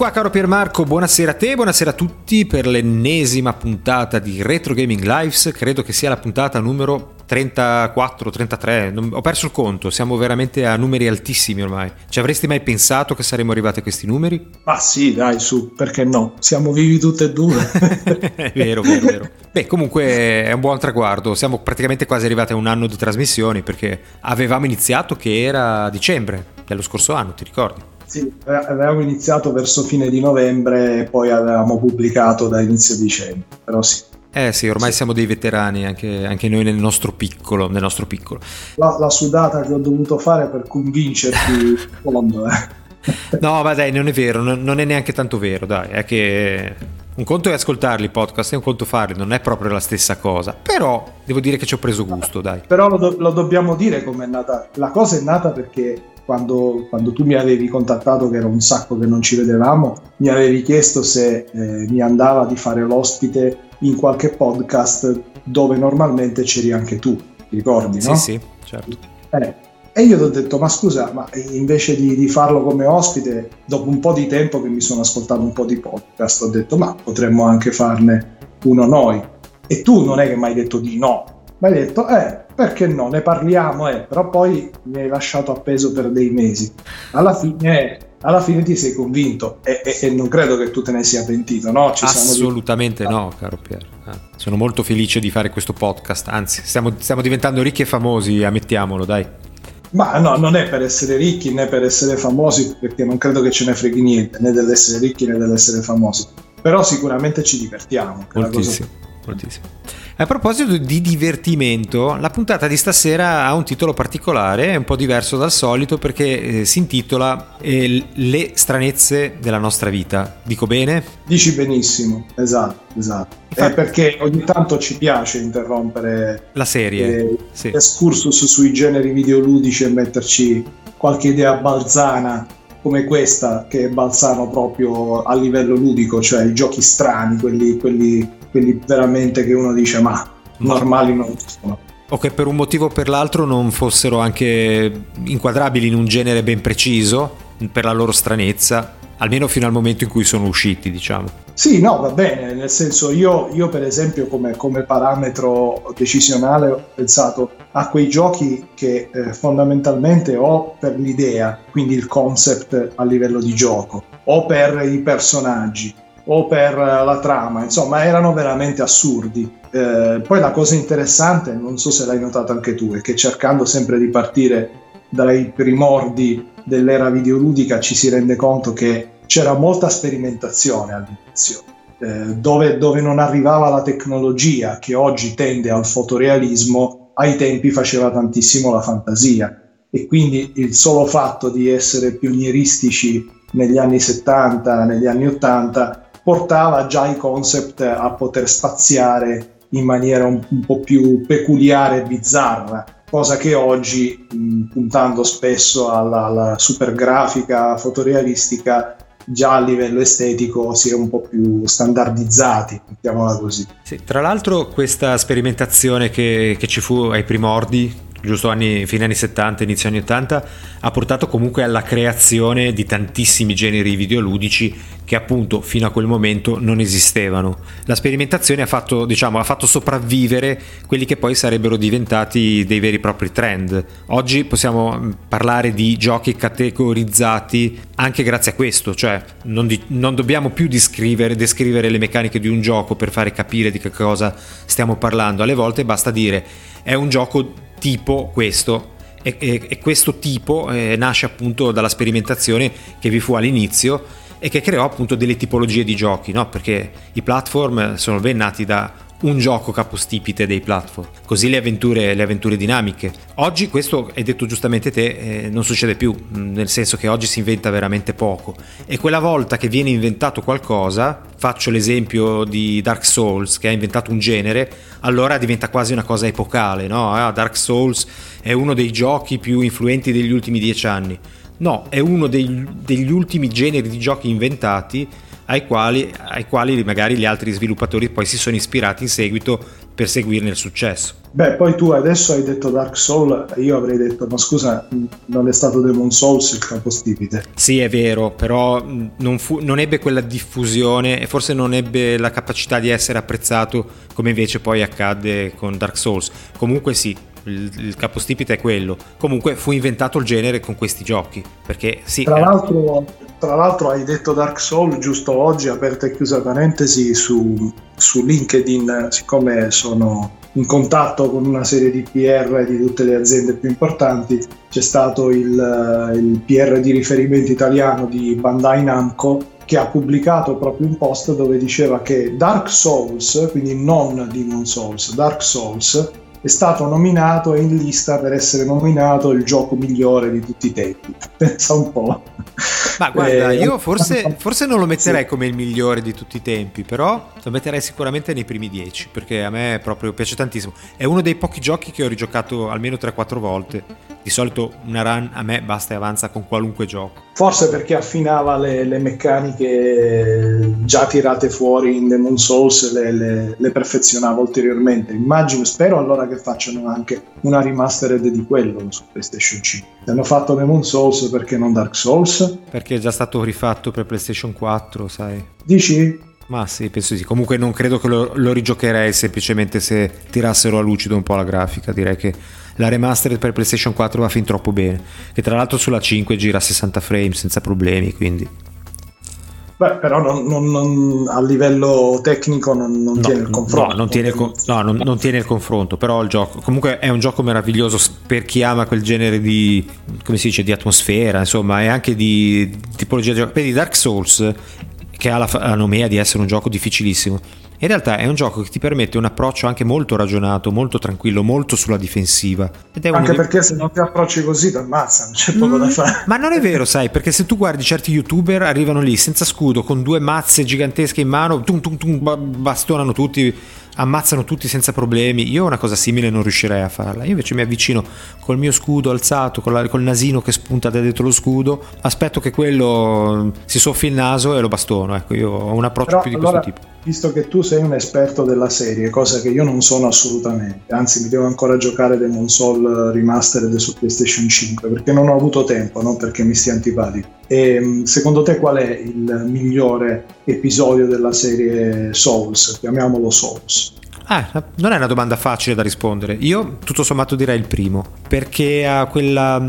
Qua caro Piermarco, buonasera a te, buonasera a tutti per l'ennesima puntata di Retro Gaming Lives, credo che sia la puntata numero 34, 33, non, ho perso il conto, siamo veramente a numeri altissimi ormai. Ci avresti mai pensato che saremmo arrivati a questi numeri? Ma sì, dai, su, perché no? Siamo vivi tutti e due. è vero, vero, vero. Beh, comunque è un buon traguardo, siamo praticamente quasi arrivati a un anno di trasmissioni perché avevamo iniziato che era dicembre dello scorso anno, ti ricordi? Sì, avevamo iniziato verso fine di novembre e poi avevamo pubblicato da inizio dicembre, però sì. Eh sì, ormai sì. siamo dei veterani anche, anche, noi nel nostro piccolo. Nel nostro piccolo. La, la, sudata che ho dovuto fare per convincerti fondo, eh. No, ma dai, non è vero, non, non, è neanche tanto vero, dai, è che un conto è ascoltarli i podcast e un conto farli, non è proprio la stessa cosa, però devo dire che ci ho preso gusto, dai. Però lo, do, lo dobbiamo dire come è nata, la cosa è nata perché quando, quando, tu mi avevi contattato, che era un sacco che non ci vedevamo, mi avevi chiesto se eh, mi andava di fare l'ospite in qualche podcast dove normalmente c'eri anche tu, ti ricordi, no? Sì, sì, certo. Eh, e io ti ho detto, ma scusa, ma invece di, di, farlo come ospite, dopo un po' di tempo che mi sono ascoltato un po' di podcast, ho detto, ma potremmo anche farne uno noi. E tu non è che mi hai detto di no, mi hai detto, eh, perché no, ne parliamo, eh, però poi mi hai lasciato appeso per dei mesi. Alla fine, alla fine ti sei convinto e, e, e, non credo che tu te ne sia pentito, no? Ci Assolutamente di... no, caro Pier. Eh, sono molto felice di fare questo podcast, anzi, stiamo, stiamo diventando ricchi e famosi, ammettiamolo, dai. Ma no, non è per essere ricchi né per essere famosi, perché non credo che ce ne freghi niente, né dell'essere ricchi né dell'essere famosi. Però sicuramente ci divertiamo. Moltissimo, moltissimo. A proposito di divertimento, la puntata di stasera ha un titolo particolare, è un po' diverso dal solito perché eh, si intitola eh, Le stranezze della nostra vita. Dico bene? Dici benissimo, esatto, esatto. Infatti, è perché ogni tanto ci piace interrompere la serie, eh, sì. l'escursus sui generi videoludici e metterci qualche idea balzana come questa che è balzano proprio a livello ludico, cioè i giochi strani, quelli, quelli quelli veramente che uno dice ma normali non sono. O che per un motivo o per l'altro non fossero anche inquadrabili in un genere ben preciso, per la loro stranezza, almeno fino al momento in cui sono usciti, diciamo. Sì, no, va bene, nel senso io, io per esempio come, come, parametro decisionale ho pensato a quei giochi che eh, fondamentalmente o per l'idea, quindi il concept a livello di gioco, o per i personaggi, o per la trama, insomma erano veramente assurdi. Eh, poi la cosa interessante, non so se l'hai notato anche tu, è che cercando sempre di partire dai primordi dell'era videoludica ci si rende conto che c'era molta sperimentazione all'inizio, eh, dove, dove non arrivava la tecnologia che oggi tende al fotorealismo, ai tempi faceva tantissimo la fantasia e quindi il solo fatto di essere pionieristici negli anni 70, negli anni 80 portava già i concept a poter spaziare in maniera un, un po' più peculiare e bizzarra, cosa che oggi, puntando spesso alla, alla super grafica fotorealistica, già a livello estetico si è un po' più standardizzati, mettiamola così. Sì, tra l'altro questa sperimentazione che, che ci fu ai primordi giusto anni, fine anni 70, inizio anni 80, ha portato comunque alla creazione di tantissimi generi videoludici che appunto fino a quel momento non esistevano. La sperimentazione ha fatto, diciamo, ha fatto sopravvivere quelli che poi sarebbero diventati dei veri e propri trend. Oggi possiamo mm, parlare di giochi categorizzati anche grazie a questo, cioè non, di, non dobbiamo più descrivere, descrivere le meccaniche di un gioco per fare capire di che cosa stiamo parlando, alle volte basta dire è un gioco tipo questo. E, e, e questo tipo eh, nasce appunto dalla sperimentazione che vi fu all'inizio e che creò appunto delle tipologie di giochi, no? perché i platform sono ben nati da un gioco capostipite dei platform, così le avventure, le avventure dinamiche. Oggi questo, hai detto giustamente te, eh, non succede più, nel senso che oggi si inventa veramente poco e quella volta che viene inventato qualcosa, faccio l'esempio di Dark Souls che ha inventato un genere, allora diventa quasi una cosa epocale, no? Ah, Dark Souls è uno dei giochi più influenti degli ultimi dieci anni. No, è uno dei, degli ultimi generi di giochi inventati ai quali, ai quali magari gli altri sviluppatori poi si sono ispirati in seguito per seguirne il successo. Beh, poi tu adesso hai detto Dark Souls, io avrei detto, ma scusa, non è stato Demon Souls il capostipite. Sì, è vero, però non, fu, non, ebbe quella diffusione e forse non ebbe la capacità di essere apprezzato come invece poi accadde con Dark Souls. Comunque sì, il, il capostipite è quello. Comunque fu inventato il genere con questi giochi, perché sì... Tra l'altro, tra l'altro hai detto Dark Souls giusto oggi, aperta e chiusa parentesi, su, su LinkedIn, siccome sono in contatto con una serie di PR di tutte le aziende più importanti. C'è stato il, il PR di riferimento italiano di Bandai Namco che ha pubblicato proprio un post dove diceva che Dark Souls, quindi non Demon Souls, Dark Souls, è stato nominato in lista per essere nominato il gioco migliore di tutti i tempi. Pensa un po'. Ma guarda, eh, io forse, forse, non lo metterei sì. come il migliore di tutti i tempi, però lo metterei sicuramente nei primi dieci, perché a me proprio piace tantissimo. È uno dei pochi giochi che ho rigiocato almeno 3-4 volte. Di solito una run a me basta e avanza con qualunque gioco. Forse perché affinava le, le meccaniche già tirate fuori in Demon Souls, le, le, le perfezionava ulteriormente. Immagino, spero allora che facciano anche una remastered di quello su PlayStation 5. Se hanno fatto Demon Souls perché non Dark Souls? Perché è già stato rifatto per PlayStation 4, sai. Dici? Ma sì, penso sì. Comunque non credo che lo, lo rigiocherei semplicemente se tirassero a lucido un po' la grafica. Direi che la remastered per PlayStation 4 va fin troppo bene. Che tra l'altro sulla 5 gira a 60 frame senza problemi, quindi Beh, però non, non, non, a livello tecnico non, no, tiene il confronto. No, non tiene il, no non, tiene il confronto, però il gioco comunque è un gioco meraviglioso per chi ama quel genere di, come si dice, di atmosfera, insomma, e anche di tipologia di gioco. Vedi, Dark Souls, che ha la, la nomea di essere un gioco difficilissimo, in realtà è un gioco che ti permette un approccio anche molto ragionato, molto tranquillo, molto sulla difensiva. anche perché se non ti approcci così ti ammazza, non c'è poco mm, da fare. Ma non è vero, sai, perché se tu guardi certi youtuber arrivano lì senza scudo, con due mazze gigantesche in mano, tum tum tum, bastonano tutti ammazzano tutti senza problemi. Io una cosa simile non riuscirei a farla. Io invece mi avvicino col mio scudo alzato, col, col nasino che spunta da dietro lo scudo, aspetto che quello si soffi il naso e lo bastono. Ecco, io ho un approccio Però, più di allora, questo tipo. Visto che tu sei un esperto della serie, cosa che io non sono assolutamente, anzi mi devo ancora giocare Demon Soul Remastered su PlayStation 5 perché non ho avuto tempo, non perché mi stia antipatico. E, ehm, secondo te qual è il migliore episodio della serie Souls? Chiamiamolo Souls. Ah, non è una domanda facile da rispondere. Io tutto sommato direi il primo, perché ha, quella,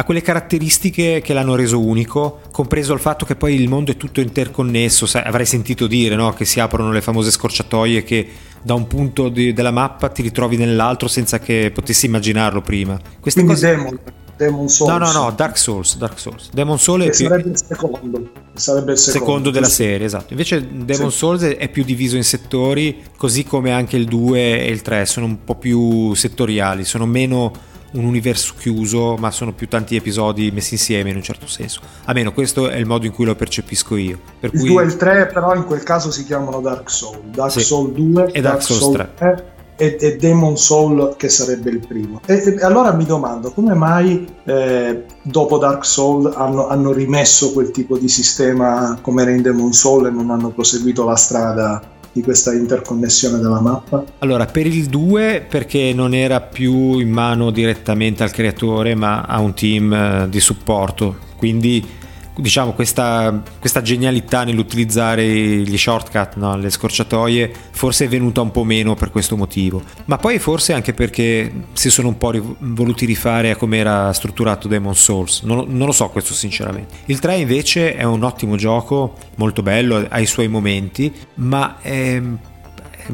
ha quelle caratteristiche che l'hanno reso unico, compreso il fatto che poi il mondo è tutto interconnesso. Sai, avrai sentito dire no? che si aprono le famose scorciatoie che da un punto di, della mappa ti ritrovi nell'altro senza che potessi immaginarlo prima. Queste Quindi cose... Demon. Demon Souls. No, no, no, Dark Souls, Dark Souls. Demon Souls è più... sarebbe il secondo. Sarebbe il secondo, secondo della serie, esatto. Invece Demon sì. Souls è più diviso in settori, così come anche il 2 e il 3 sono un po' più settoriali, sono meno un universo chiuso, ma sono più tanti episodi messi insieme in un certo senso. Almeno questo è il modo in cui lo percepisco io. Per il cui... 2 e il 3 però in quel caso si chiamano Dark Souls. Dark sì. Souls 2 e Dark, Dark Souls, Souls 3. 3 e, e Demon Soul che sarebbe il primo. E, e allora mi domando come mai eh, dopo Dark Soul hanno, hanno, rimesso quel tipo di sistema come era in Demon Soul e non hanno proseguito la strada di questa interconnessione della mappa? Allora, per il 2 perché non era più in mano direttamente al creatore ma a un team eh, di supporto, quindi diciamo, questa, questa, genialità nell'utilizzare gli shortcut, no? le scorciatoie, forse è venuta un po' meno per questo motivo. Ma poi forse anche perché si sono un po' voluti rifare a come era strutturato Demon Souls. Non, non, lo so questo sinceramente. Il 3 invece è un ottimo gioco, molto bello, ha i suoi momenti, ma è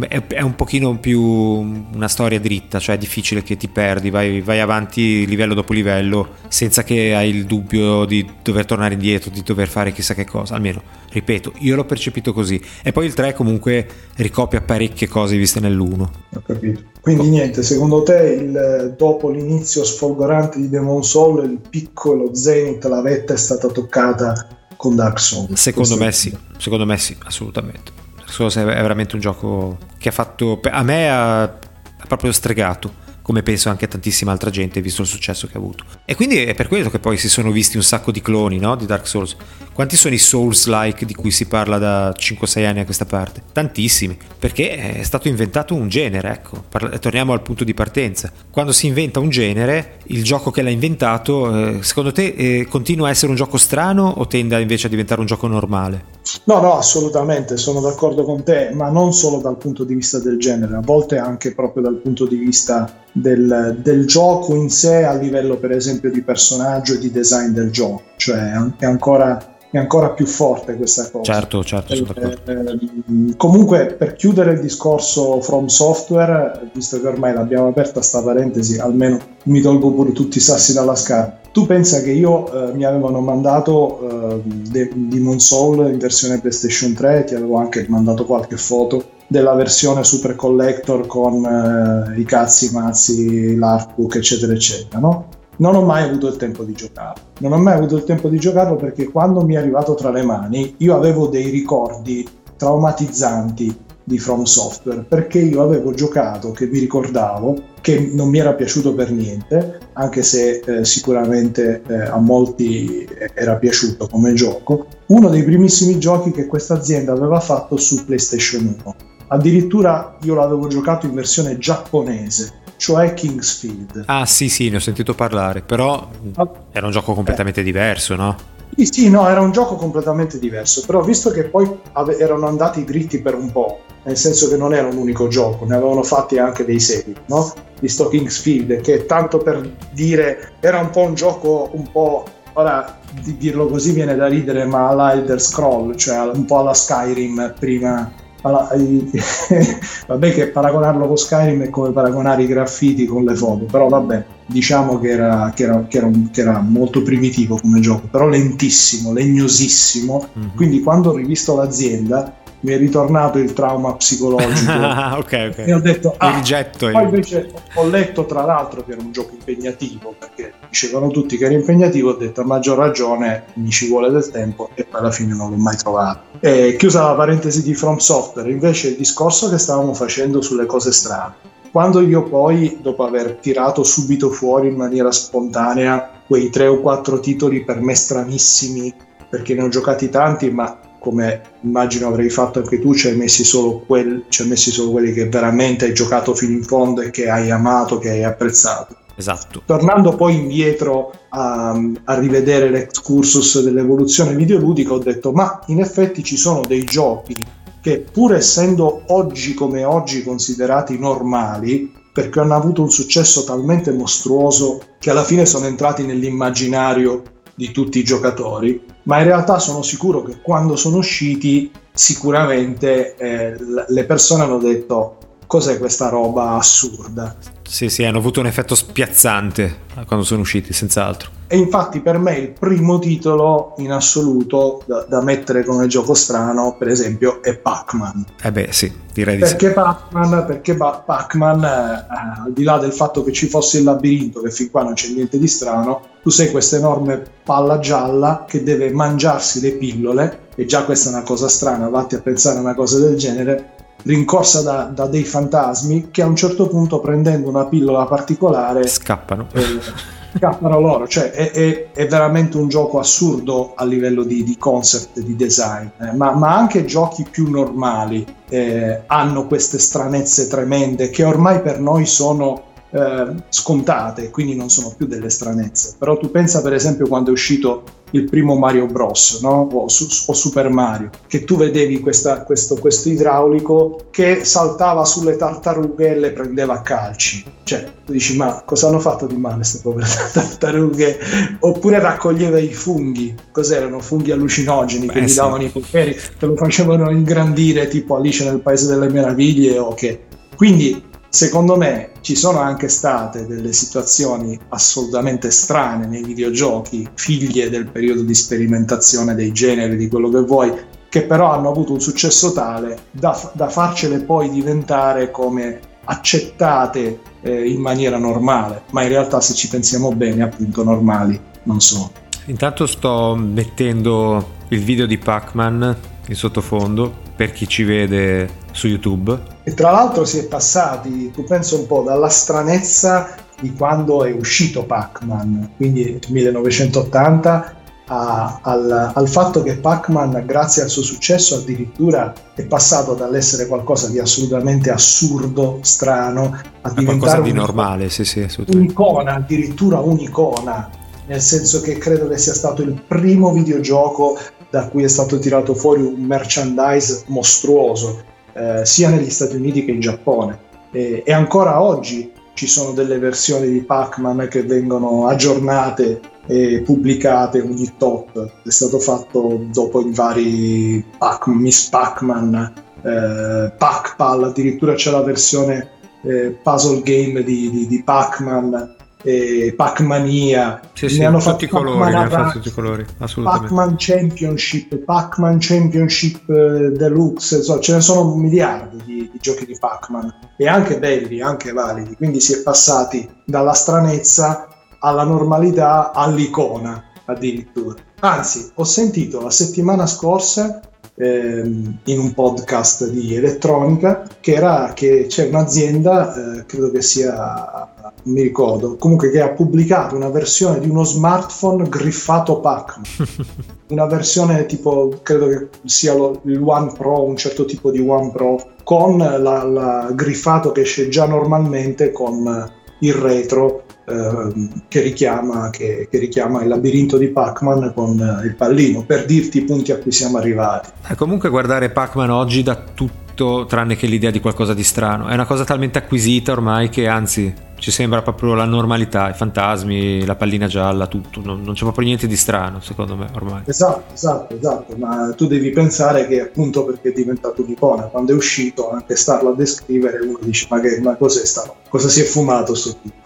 è un pochino più una storia dritta, cioè è difficile che ti perdi, vai, vai, avanti livello dopo livello senza che hai il dubbio di dover tornare indietro, di dover fare chissà che cosa, almeno, ripeto, io l'ho percepito così. E poi il 3 comunque ricopia parecchie cose viste nell'1. Ho capito. Quindi niente, secondo te il, dopo l'inizio sfolgorante di Demon Soul, il picco e lo zenith, la vetta è stata toccata con Dark Souls? Secondo me sì, secondo me sì, assolutamente. Souls è veramente un gioco che ha fatto a me ha proprio stregato come penso anche a tantissima altra gente visto il successo che ha avuto. E quindi è per quello che poi si sono visti un sacco di cloni no? di Dark Souls. Quanti sono i Souls-like di cui si parla da 5-6 anni a questa parte? Tantissimi, perché è stato inventato un genere, ecco, Parla- torniamo al punto di partenza. Quando si inventa un genere, il gioco che l'ha inventato, eh, secondo te eh, continua a essere un gioco strano o tende invece a diventare un gioco normale? No, no, assolutamente, sono d'accordo con te, ma non solo dal punto di vista del genere, a volte anche proprio dal punto di vista del, del gioco in sé a livello per esempio di personaggio e di design del gioco, cioè è ancora è ancora più forte questa cosa. Certo, certo, sono eh, eh, comunque, per chiudere il discorso From Software, visto che ormai l'abbiamo aperta sta parentesi, almeno mi tolgo pure tutti i sassi dalla scarpa. Tu pensa che io eh, mi avevano mandato eh, Demon Soul in versione PlayStation 3, ti avevo anche mandato qualche foto della versione Super Collector con eh, i cazzi, i mazzi, l'artbook, eccetera, eccetera, no? non ho mai avuto il tempo di giocarlo. Non ho mai avuto il tempo di giocarlo perché quando mi è arrivato tra le mani io avevo dei ricordi traumatizzanti di From Software perché io avevo giocato che mi ricordavo che non mi era piaciuto per niente anche se eh, sicuramente eh, a molti era piaciuto come gioco uno dei primissimi giochi che questa azienda aveva fatto su PlayStation 1 addirittura io l'avevo giocato in versione giapponese cioè Kingsfield. Ah sì sì, ne ho sentito parlare, però ah. era un gioco completamente eh. diverso, no? Sì, sì, no, era un gioco completamente diverso, però visto che poi ave- erano andati dritti per un po', nel senso che non era un unico gioco, ne avevano fatti anche dei seguiti, no? Di sto Kingsfield, che tanto per dire era un po' un gioco un po', ora di dirlo così viene da ridere, ma alla Elder Scroll, cioè un po' alla Skyrim prima vabbè che paragonarlo con Skyrim è come paragonare i graffiti con le foto, però vabbè, diciamo che era, che era, che era, un, che era molto primitivo come gioco, però lentissimo, legnosissimo, mm-hmm. quindi quando ho rivisto l'azienda mi è ritornato il trauma psicologico. Ok ok. E ho detto ah, rigetto poi invece ho letto tra l'altro che era un gioco impegnativo perché dicevano tutti che era impegnativo ho detto a maggior ragione mi ci vuole del tempo e poi alla fine non l'ho mai trovato. E chiusa la parentesi di From Software invece il discorso che stavamo facendo sulle cose strane. Quando io poi dopo aver tirato subito fuori in maniera spontanea quei tre o quattro titoli per me stranissimi perché ne ho giocati tanti ma come immagino avrei fatto anche tu, ci hai messi solo, quel, ci hai messi solo quelli che veramente hai giocato fino in fondo e che hai amato, che hai apprezzato. Esatto. Tornando poi indietro a, a, rivedere l'excursus dell'evoluzione videoludica, ho detto: ma in effetti ci sono dei giochi che, pur essendo oggi come oggi considerati normali, perché hanno avuto un successo talmente mostruoso che alla fine sono entrati nell'immaginario di tutti i giocatori, ma in realtà sono sicuro che quando sono usciti sicuramente eh, le persone hanno detto cos'è questa roba assurda. Sì, sì, hanno avuto un effetto spiazzante quando sono usciti, senz'altro. E infatti per me il primo titolo in assoluto da, da mettere come gioco strano, per esempio, è Pac-Man. Eh beh, sì, direi di perché sì. Pac-Man, perché Pac-Man, eh, al di là del fatto che ci fosse il labirinto, che fin qua non c'è niente di strano, tu sei questa enorme palla gialla che deve mangiarsi le pillole, e già questa è una cosa strana, vatti a pensare a una cosa del genere, rincorsa da, da, dei fantasmi che a un certo punto prendendo una pillola particolare scappano. Eh, scappano loro, cioè è, è, è, veramente un gioco assurdo a livello di, di concept, di design, eh, ma, ma, anche giochi più normali eh, hanno queste stranezze tremende che ormai per noi sono eh, scontate, quindi non sono più delle stranezze. Però tu pensa per esempio quando è uscito il primo Mario Bros, no? o, su, o, Super Mario, che tu vedevi questa, questo, questo, idraulico che saltava sulle tartarughe e le prendeva a calci. Cioè, tu dici, ma cosa hanno fatto di male queste povere tartarughe? Oppure raccoglieva i funghi, cos'erano? Funghi allucinogeni Beh, che gli sì. davano i poteri, te lo facevano ingrandire tipo Alice nel Paese delle Meraviglie o che... Quindi Secondo me ci sono anche state delle situazioni assolutamente strane nei videogiochi, figlie del periodo di sperimentazione dei generi, di quello che vuoi, che però hanno avuto un successo tale da, da farcele poi diventare come accettate eh, in maniera normale, ma in realtà se ci pensiamo bene appunto normali non sono. Intanto sto mettendo il video di Pac-Man in sottofondo per chi ci vede su YouTube. E tra l'altro si è passati, tu penso un po', dalla stranezza di quando è uscito Pac-Man, quindi 1980, a, al, al, fatto che Pac-Man, grazie al suo successo, addirittura è passato dall'essere qualcosa di assolutamente assurdo, strano, a diventare di normale, sì, sì, un'icona, addirittura un'icona, nel senso che credo che sia stato il primo videogioco da cui è stato tirato fuori un merchandise mostruoso, eh, sia negli Stati Uniti che in Giappone. E, e ancora oggi ci sono delle versioni di Pac-Man che vengono aggiornate e pubblicate ogni top. È stato fatto dopo i vari Pac- Miss Pac-Man, eh, Pac-Pal, addirittura c'è la versione eh, puzzle game di, di, di Pac-Man eh, Pac-Mania, sì, sì, hanno colori, ne hanno fatto tutti i colori, assolutamente. Pac-Man Championship, Pac-Man Championship eh, Deluxe, so, ce ne sono miliardi di, di, giochi di Pac-Man e anche belli, anche validi, quindi si è passati dalla stranezza alla normalità all'icona addirittura. Anzi, ho sentito la settimana scorsa ehm, in un podcast di elettronica che era che c'è un'azienda, eh, credo che sia non mi ricordo, comunque che ha pubblicato una versione di uno smartphone griffato Pac-Man. una versione tipo, credo che sia lo, il One Pro, un certo tipo di One Pro, con la, la griffato che esce già normalmente con il retro che, richiama, che, che, richiama, il labirinto di Pac-Man con il pallino, per dirti i punti a cui siamo arrivati. Eh, comunque guardare Pac-Man oggi da tutto tranne che l'idea di qualcosa di strano, è una cosa talmente acquisita ormai che anzi ci sembra proprio la normalità, i fantasmi, la pallina gialla, tutto, non, non, c'è proprio niente di strano secondo me ormai. Esatto, esatto, esatto, ma tu devi pensare che appunto perché è diventato un'icona, quando è uscito anche starlo a descrivere uno dice ma, che, ma cos'è stato? Cosa si è fumato sto tipo?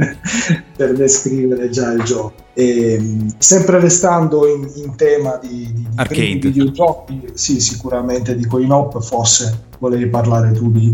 per descrivere già il gioco. E, sempre restando in, in tema di, di, di videogiochi, sì, sicuramente di coin op, forse volevi parlare tu di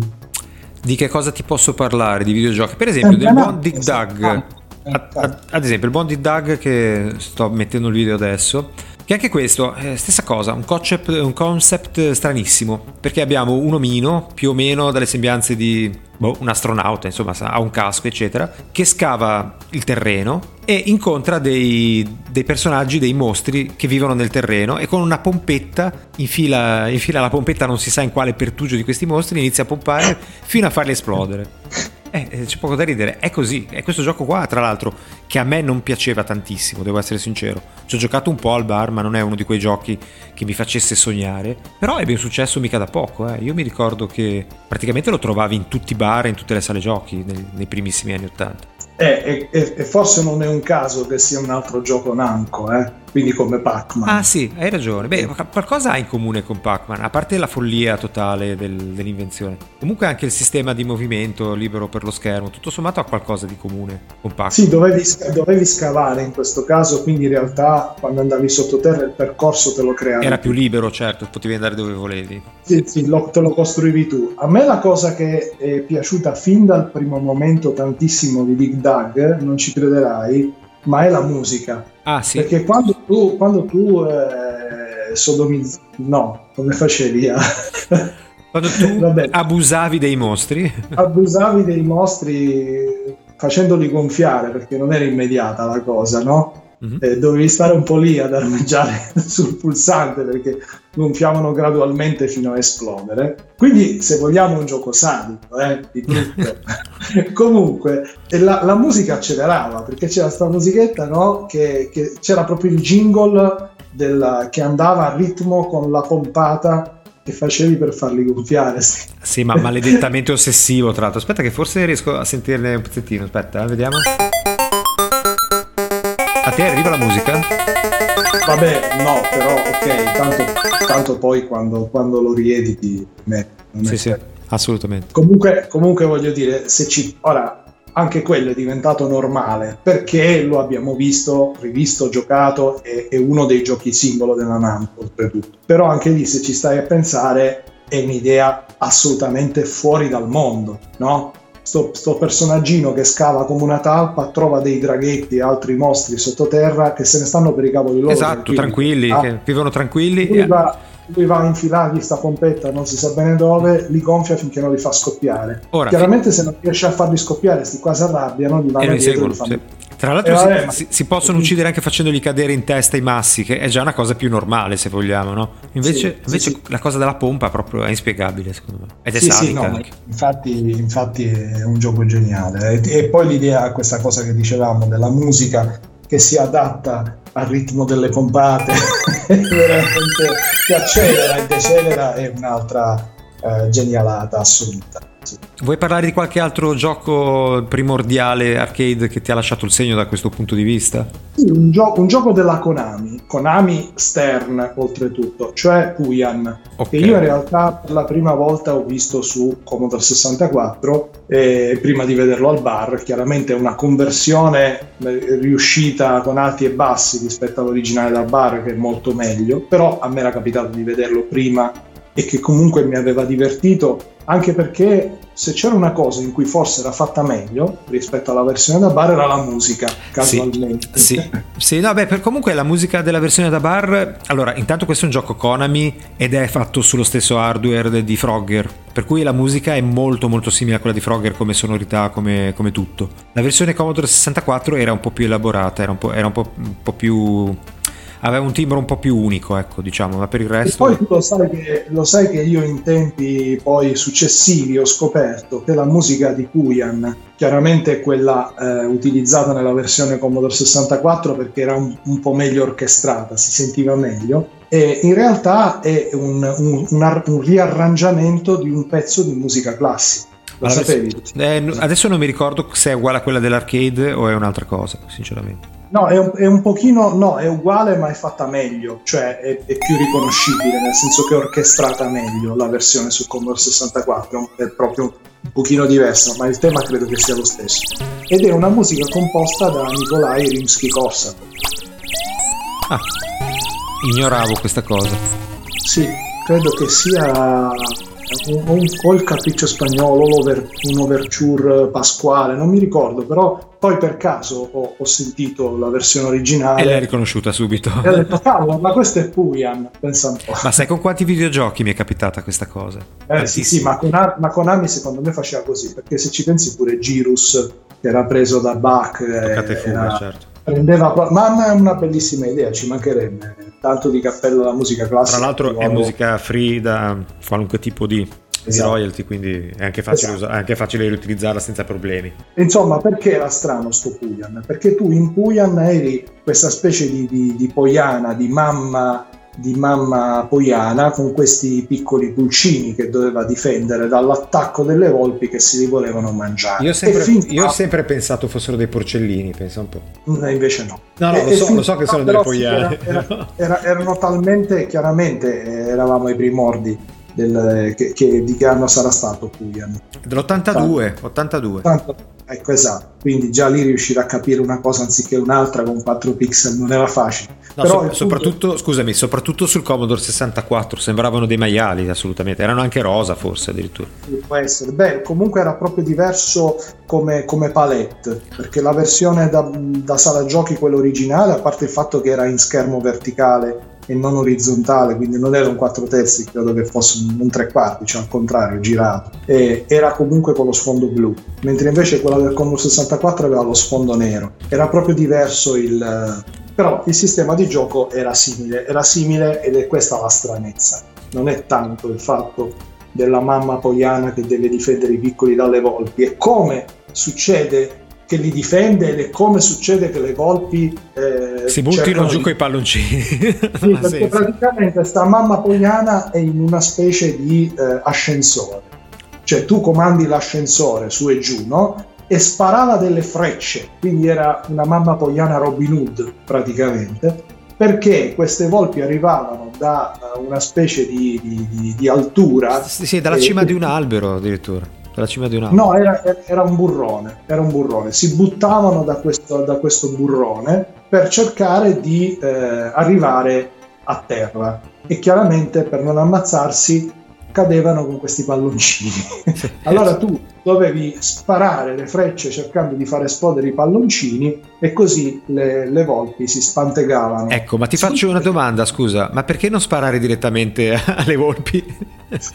di che cosa ti posso parlare di videogiochi? Per esempio, del buon Dig Dug. Ad, esempio, il buon Dig Dug che sto mettendo il video adesso. Che anche questo, eh, stessa cosa, un concept, un concept stranissimo. Perché abbiamo un omino, più o meno dalle sembianze di boh, un astronauta, insomma, ha un casco, eccetera, che scava il terreno e incontra dei, dei, personaggi, dei mostri che vivono nel terreno e con una pompetta infila, infila la pompetta non si sa in quale pertugio di questi mostri, inizia a pompare fino a farli esplodere. Eh, eh, c'è poco da ridere, è così. È questo gioco qua, tra l'altro, che a me non piaceva tantissimo, devo essere sincero. Ci ho giocato un po' al bar, ma non è uno di quei giochi che mi facesse sognare. Però ebbe un successo mica da poco. Eh. Io mi ricordo che praticamente lo trovavi in tutti i bar, in tutte le sale giochi nei, nei primissimi anni Ottanta. Eh, e, e, forse non è un caso che sia un altro gioco Namco, eh? quindi come Pac-Man. Ah sì, hai ragione. Beh, qualcosa ha in comune con Pac-Man, a parte la follia totale del, dell'invenzione. Comunque anche il sistema di movimento libero per lo schermo, tutto sommato ha qualcosa di comune con Pac-Man. Sì, dovevi, dovevi scavare in questo caso, quindi in realtà quando andavi sottoterra il percorso te lo creavi. Era più libero, certo, potevi andare dove volevi. Sì, sì, lo, te lo costruivi tu. A me la cosa che è piaciuta fin dal primo momento tantissimo di Big Doug, non ci crederai, ma è la musica. Ah, sì. Perché quando tu, quando tu eh, sodomizzi, no, come facevi a... Quando tu Vabbè. abusavi dei mostri? Abusavi dei mostri facendoli gonfiare perché non era immediata la cosa, no? Mm-hmm. Eh, dovevi stare un po' lì ad armeggiare sul pulsante perché gonfiavano gradualmente fino a esplodere. Quindi, se vogliamo, un gioco sadico, eh, di brutto. Comunque, la, la, musica accelerava perché c'era questa musichetta, no? Che, che c'era proprio il jingle della, che andava a ritmo con la pompata che facevi per farli gonfiare. Sì, ma maledettamente ossessivo, tra l'altro. Aspetta, che forse riesco a sentirne un pezzettino. Aspetta, eh, vediamo. A te arriva la musica? Vabbè, no, però ok, tanto, tanto poi quando, quando, lo riediti me. Sì, sì, assolutamente. Comunque, comunque voglio dire, se ci... Ora, anche quello è diventato normale perché lo abbiamo visto, rivisto, giocato, è, è uno dei giochi simbolo della Namco oltretutto. Però anche lì se ci stai a pensare è un'idea assolutamente fuori dal mondo, no? Sto, sto, personaggino che scava come una talpa, trova dei draghetti e altri mostri sottoterra che se ne stanno per i cavoli loro. Esatto, tranquilli, ah, che vivono tranquilli. Lui va, lui va a infilargli sta pompetta non si sa bene dove, li gonfia finché non li fa scoppiare. Ora, Chiaramente se non riesce a farli scoppiare, sti qua si arrabbiano, gli vanno dietro seguono, sì. Tra l'altro eh, si, si, possono uccidere anche facendogli cadere in testa i massi, che è già una cosa più normale se vogliamo, no? Invece, sì, invece sì, la cosa della pompa proprio è inspiegabile secondo me. Ed è sì, sadica no, infatti, infatti, è un gioco geniale. E, e poi l'idea, questa cosa che dicevamo, della musica che si adatta al ritmo delle pompate, veramente che accelera e decelera è un'altra eh, genialata assoluta. Vuoi parlare di qualche altro gioco primordiale arcade che ti ha lasciato il segno da questo punto di vista? Sì, un, gio- un gioco della Konami, Konami Stern oltretutto, cioè Puyan, okay. che io in realtà per la prima volta ho visto su Commodore 64 e prima di vederlo al bar, chiaramente è una conversione eh, riuscita con alti e bassi rispetto all'originale da bar che è molto meglio, però a me era capitato di vederlo prima e che comunque mi aveva divertito anche perché se c'era una cosa in cui forse era fatta meglio rispetto alla versione da bar era la musica, casualmente. Sì, sì, sì no, beh, per comunque la musica della versione da bar, allora intanto questo è un gioco Konami ed è fatto sullo stesso hardware di Frogger, per cui la musica è molto molto simile a quella di Frogger come sonorità, come, come tutto. La versione Commodore 64 era un po' più elaborata, era un po', era un po', un po più aveva un timbro un po' più unico, ecco, diciamo, ma per il resto... E poi tu lo sai, che, lo sai che io in tempi poi successivi ho scoperto che la musica di Puyan, chiaramente è quella eh, utilizzata nella versione Commodore 64 perché era un, un, po' meglio orchestrata, si sentiva meglio, e in realtà è un, un, un riarrangiamento di un pezzo di musica classica. Lo sapevi? Eh, adesso non mi ricordo se è uguale a quella dell'arcade o è un'altra cosa, sinceramente. No, è un, è un, pochino, no, è uguale ma è fatta meglio, cioè è, è, più riconoscibile, nel senso che è orchestrata meglio la versione su Commodore 64, è proprio un pochino diversa, ma il tema credo che sia lo stesso. Ed è una musica composta da Nikolai Rimsky-Korsakov. Ah, ignoravo questa cosa. Sì, credo che sia un, o il capriccio spagnolo o un overture pasquale, non mi ricordo, però poi per caso ho, ho sentito la versione originale. E l'hai riconosciuta subito. E ho detto, cavolo, ma questo è Puyan, pensa un po'. Ma sai con quanti videogiochi mi è capitata questa cosa? Eh sì, sì, ma, con, ma Konami secondo me faceva così, perché se ci pensi pure Girus, che era preso da Bach, eh, fuga, certo. Prendeva, ma è una bellissima idea, ci mancherebbe tanto di cappello alla musica classica. Tra l'altro è musica free da qualunque tipo di esatto. royalty, quindi è anche facile, esatto. è anche facile riutilizzarla senza problemi. Insomma, perché era strano sto Puyan? Perché tu in Puyan eri questa specie di, di, di poiana, di mamma di mamma poiana con questi piccoli pulcini che doveva difendere dall'attacco delle volpi che si li volevano mangiare. Io sempre, io ho sempre pensato fossero dei porcellini, pensa un po'. No, invece no. No, no, lo so, lo so, che sono delle poiane. Era, era, era, erano talmente, chiaramente eravamo ai primordi del, che, che, di che anno sarà stato Puyan? Dell'82, 82. 82. Ecco, esatto. Quindi già lì riuscire a capire una cosa anziché un'altra con 4 pixel non era facile. No, Però so, soprattutto, punto... scusami, soprattutto sul Commodore 64 sembravano dei maiali assolutamente, erano anche rosa forse addirittura. Può essere. Beh, comunque era proprio diverso come, come palette, perché la versione da, da sala giochi, quella originale, a parte il fatto che era in schermo verticale e non orizzontale, quindi non era un 4 terzi, credo che fosse un 3 quarti, cioè al contrario, girato. E era comunque con lo sfondo blu, mentre invece quella del Commodore 64 aveva lo sfondo nero. Era proprio diverso il... però il sistema di gioco era simile, era simile ed è questa la stranezza. Non è tanto il fatto della mamma poiana che deve difendere i piccoli dalle volpi, è come succede che li difende ed è come succede che le volpi eh, si buttino giù di... con i palloncini. sì, perché praticamente sta mamma poiana è in una specie di eh, ascensore, cioè tu comandi l'ascensore su e giù, no? E sparava delle frecce, quindi era una mamma poiana Robin Hood praticamente, perché queste volpi arrivavano da una specie di, di, di altura. Sì, sì dalla cima di un albero addirittura dalla cima di un albero? No, era, era, un burrone, era un burrone. Si buttavano da questo, da questo burrone per cercare di eh, arrivare a terra e chiaramente per non ammazzarsi cadevano con questi palloncini. allora tu dovevi sparare le frecce cercando di far esplodere i palloncini e così le, le volpi si spantegavano. Ecco, ma ti faccio una domanda, scusa, ma perché non sparare direttamente alle volpi?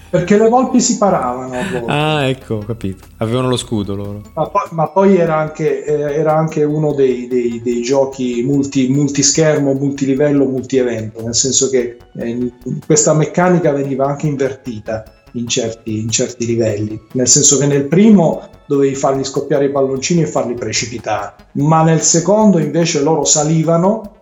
Perché le volpi si paravano a volte. Ah, ecco, ho capito. Avevano lo scudo loro. Ma poi, ma poi era, anche, eh, era, anche, uno dei, dei, dei giochi multi, multischermo, multilivello, multievento, nel senso che eh, questa meccanica veniva anche invertita in certi, in certi livelli, nel senso che nel primo dovevi farli scoppiare i palloncini e farli precipitare, ma nel secondo invece loro salivano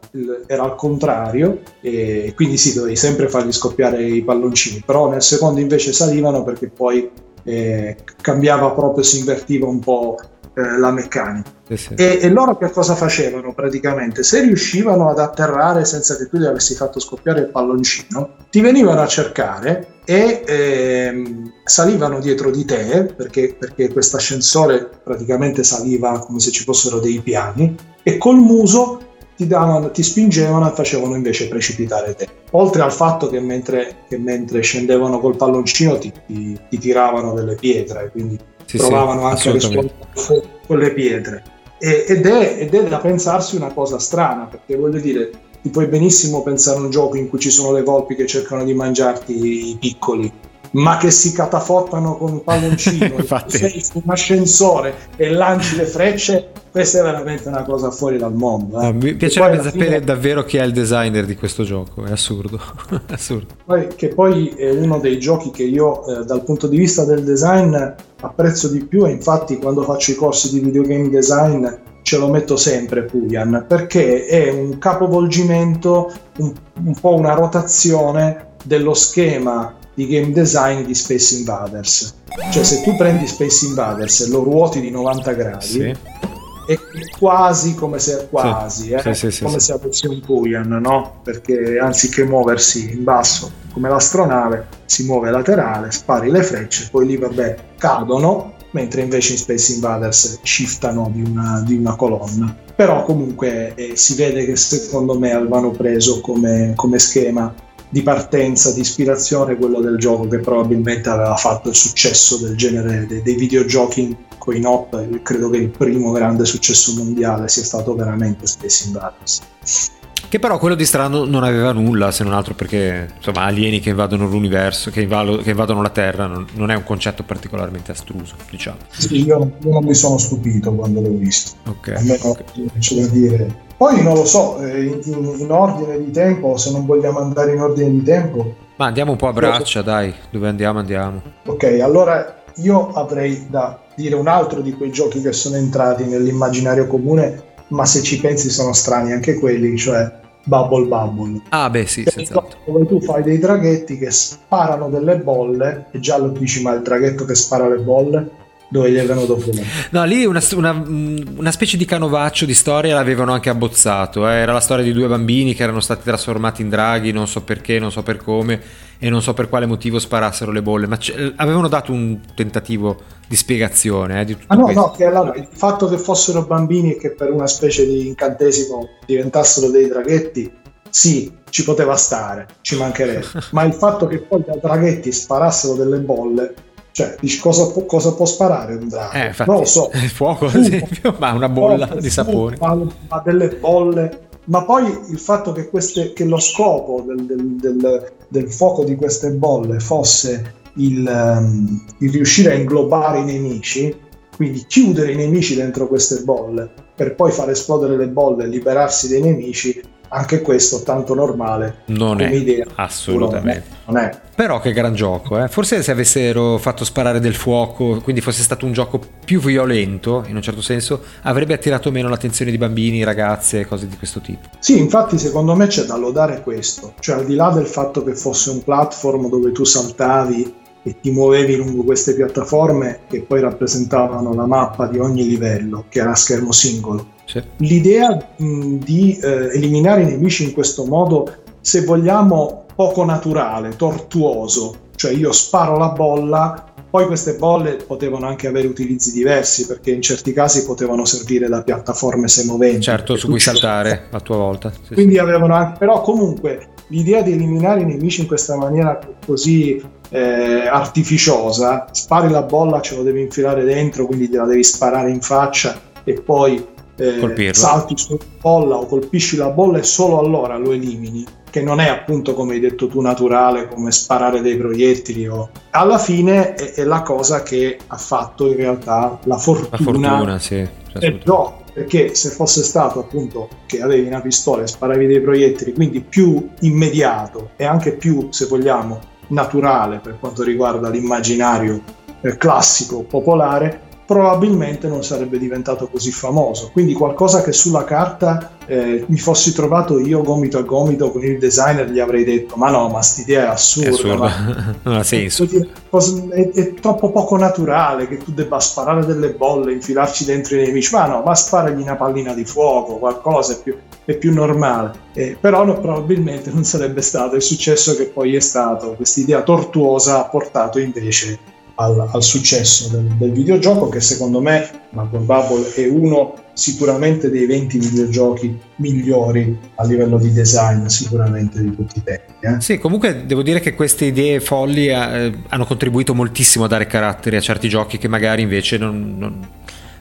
era al contrario e quindi sì dovevi sempre fargli scoppiare i palloncini però nel secondo invece salivano perché poi eh, cambiava proprio si invertiva un po' eh, la meccanica. Sì, sì. E, e, loro che cosa facevano praticamente? Se riuscivano ad atterrare senza che tu gli avessi fatto scoppiare il palloncino ti venivano a cercare e ehm, salivano dietro di te perché, perché questo ascensore praticamente saliva come se ci fossero dei piani e col muso ti, davano, ti spingevano e facevano invece precipitare te. Oltre al fatto che mentre, che mentre scendevano col palloncino ti, ti, ti, tiravano delle pietre, quindi sì, provavano sì, anche a rispondere con le pietre. E, ed, è, ed è da pensarsi una cosa strana, perché voglio dire, ti puoi benissimo pensare a un gioco in cui ci sono le volpi che cercano di mangiarti i piccoli, ma che si catafottano con un palloncino, sei su un ascensore e lanci le frecce, questa è veramente una cosa fuori dal mondo. Eh. No, mi piacerebbe sapere fine... davvero chi è il designer di questo gioco, è assurdo. assurdo. Poi, che poi è uno dei giochi che io eh, dal punto di vista del design apprezzo di più e infatti quando faccio i corsi di videogame design ce lo metto sempre Puyan perché è un capovolgimento, un, un po' una rotazione dello schema di game design di Space Invaders. Cioè se tu prendi Space Invaders e lo ruoti di 90 gradi, sì. è quasi come se, quasi, sì. Eh, sì, come se avessi un Puyan, no? Perché anziché muoversi in basso come l'astronave, si muove laterale, spari le frecce, poi lì vabbè cadono, mentre invece in Space Invaders shiftano di una, di una colonna. Però comunque eh, si vede che secondo me avevano preso come, come schema di partenza, di ispirazione, quello del gioco che probabilmente aveva fatto il successo del genere dei, dei videogiochi con i NOP. Credo che il primo grande successo mondiale sia stato veramente Space Invaders. Che però quello di strano non aveva nulla, se non altro perché insomma alieni che invadono l'universo, che, invalo, che invadono la Terra, non, non, è un concetto particolarmente astruso, diciamo. Sì, io, io non mi sono stupito quando l'ho visto. Ok. Almeno okay. c'è da dire poi non lo so, eh, in, in, ordine di tempo, se non vogliamo andare in ordine di tempo. Ma andiamo un po' a braccia, dai, dove andiamo andiamo. Ok, allora io avrei da dire un altro di quei giochi che sono entrati nell'immaginario comune, ma se ci pensi sono strani anche quelli, cioè Bubble Bubble. Ah beh sì. Dove tu fai dei draghetti che sparano delle bolle, e già lo dici ma il draghetto che spara le bolle, dove gli è venuto fuori. No, lì una, una, una, specie di canovaccio di storia l'avevano anche abbozzato. Eh? Era la storia di due bambini che erano stati trasformati in draghi, non so perché, non so per come e non so per quale motivo sparassero le bolle, ma avevano dato un tentativo di spiegazione eh, di ah, no, questo. no, che allora, il fatto che fossero bambini e che per una specie di incantesimo diventassero dei draghetti, sì, ci poteva stare, ci mancherebbe, ma il fatto che poi da draghetti sparassero delle bolle cioè, dici cosa, può, cosa può sparare un drago? Eh, infatti, non lo so. Il fuoco, ad esempio, ma una bolla fuoco, di sapone. Ma delle bolle. Ma poi il fatto che, queste, che lo scopo del, del, del, del, fuoco di queste bolle fosse il, um, il riuscire a inglobare i nemici, quindi chiudere i nemici dentro queste bolle per poi far esplodere le bolle e liberarsi dei nemici, anche questo tanto normale non è idea. assolutamente non è. però che gran gioco eh? forse se avessero fatto sparare del fuoco quindi fosse stato un gioco più violento in un certo senso avrebbe attirato meno l'attenzione di bambini ragazze e cose di questo tipo sì infatti secondo me c'è da lodare questo cioè al di là del fatto che fosse un platform dove tu saltavi e ti muovevi lungo queste piattaforme che poi rappresentavano la mappa di ogni livello che era a schermo singolo sì. L'idea mh, di eh, eliminare i nemici in questo modo, se vogliamo, poco naturale, tortuoso, cioè io sparo la bolla, poi queste bolle potevano anche avere utilizzi diversi perché in certi casi potevano servire da piattaforme semoventi. Certo, su cui saltare a tua volta. Sì, Quindi sì. avevano anche, però comunque l'idea di eliminare i nemici in questa maniera così eh, artificiosa, spari la bolla, ce lo devi infilare dentro, quindi gliela devi sparare in faccia e poi eh, salti sulla bolla o colpisci la bolla e solo allora lo elimini, che non è appunto come hai detto tu naturale, come sparare dei proiettili. O... Alla fine è, è la cosa che ha fatto in realtà la fortuna, la fortuna sì, del gioco. Perché se fosse stato appunto che avevi una pistola e sparavi dei proiettili, quindi più immediato e anche più, se vogliamo, naturale per quanto riguarda l'immaginario eh, classico popolare, probabilmente non sarebbe diventato così famoso. Quindi qualcosa che sulla carta eh, mi fossi trovato io gomito a gomito con il designer gli avrei detto ma no, ma st'idea è assurda. È assurda. Non ha senso. È, è, troppo poco naturale che tu debba sparare delle bolle, infilarci dentro i nemici. Ma no, ma sparagli una pallina di fuoco, qualcosa è più, è più normale. Eh, però no, probabilmente non sarebbe stato il successo che poi è stato. Questa idea tortuosa ha portato invece al, al successo del, del, videogioco che secondo me Marble Bubble è uno sicuramente dei 20 videogiochi migliori a livello di design sicuramente di tutti i tempi. Eh? Sì, comunque devo dire che queste idee folli eh, hanno contribuito moltissimo a dare carattere a certi giochi che magari invece non, non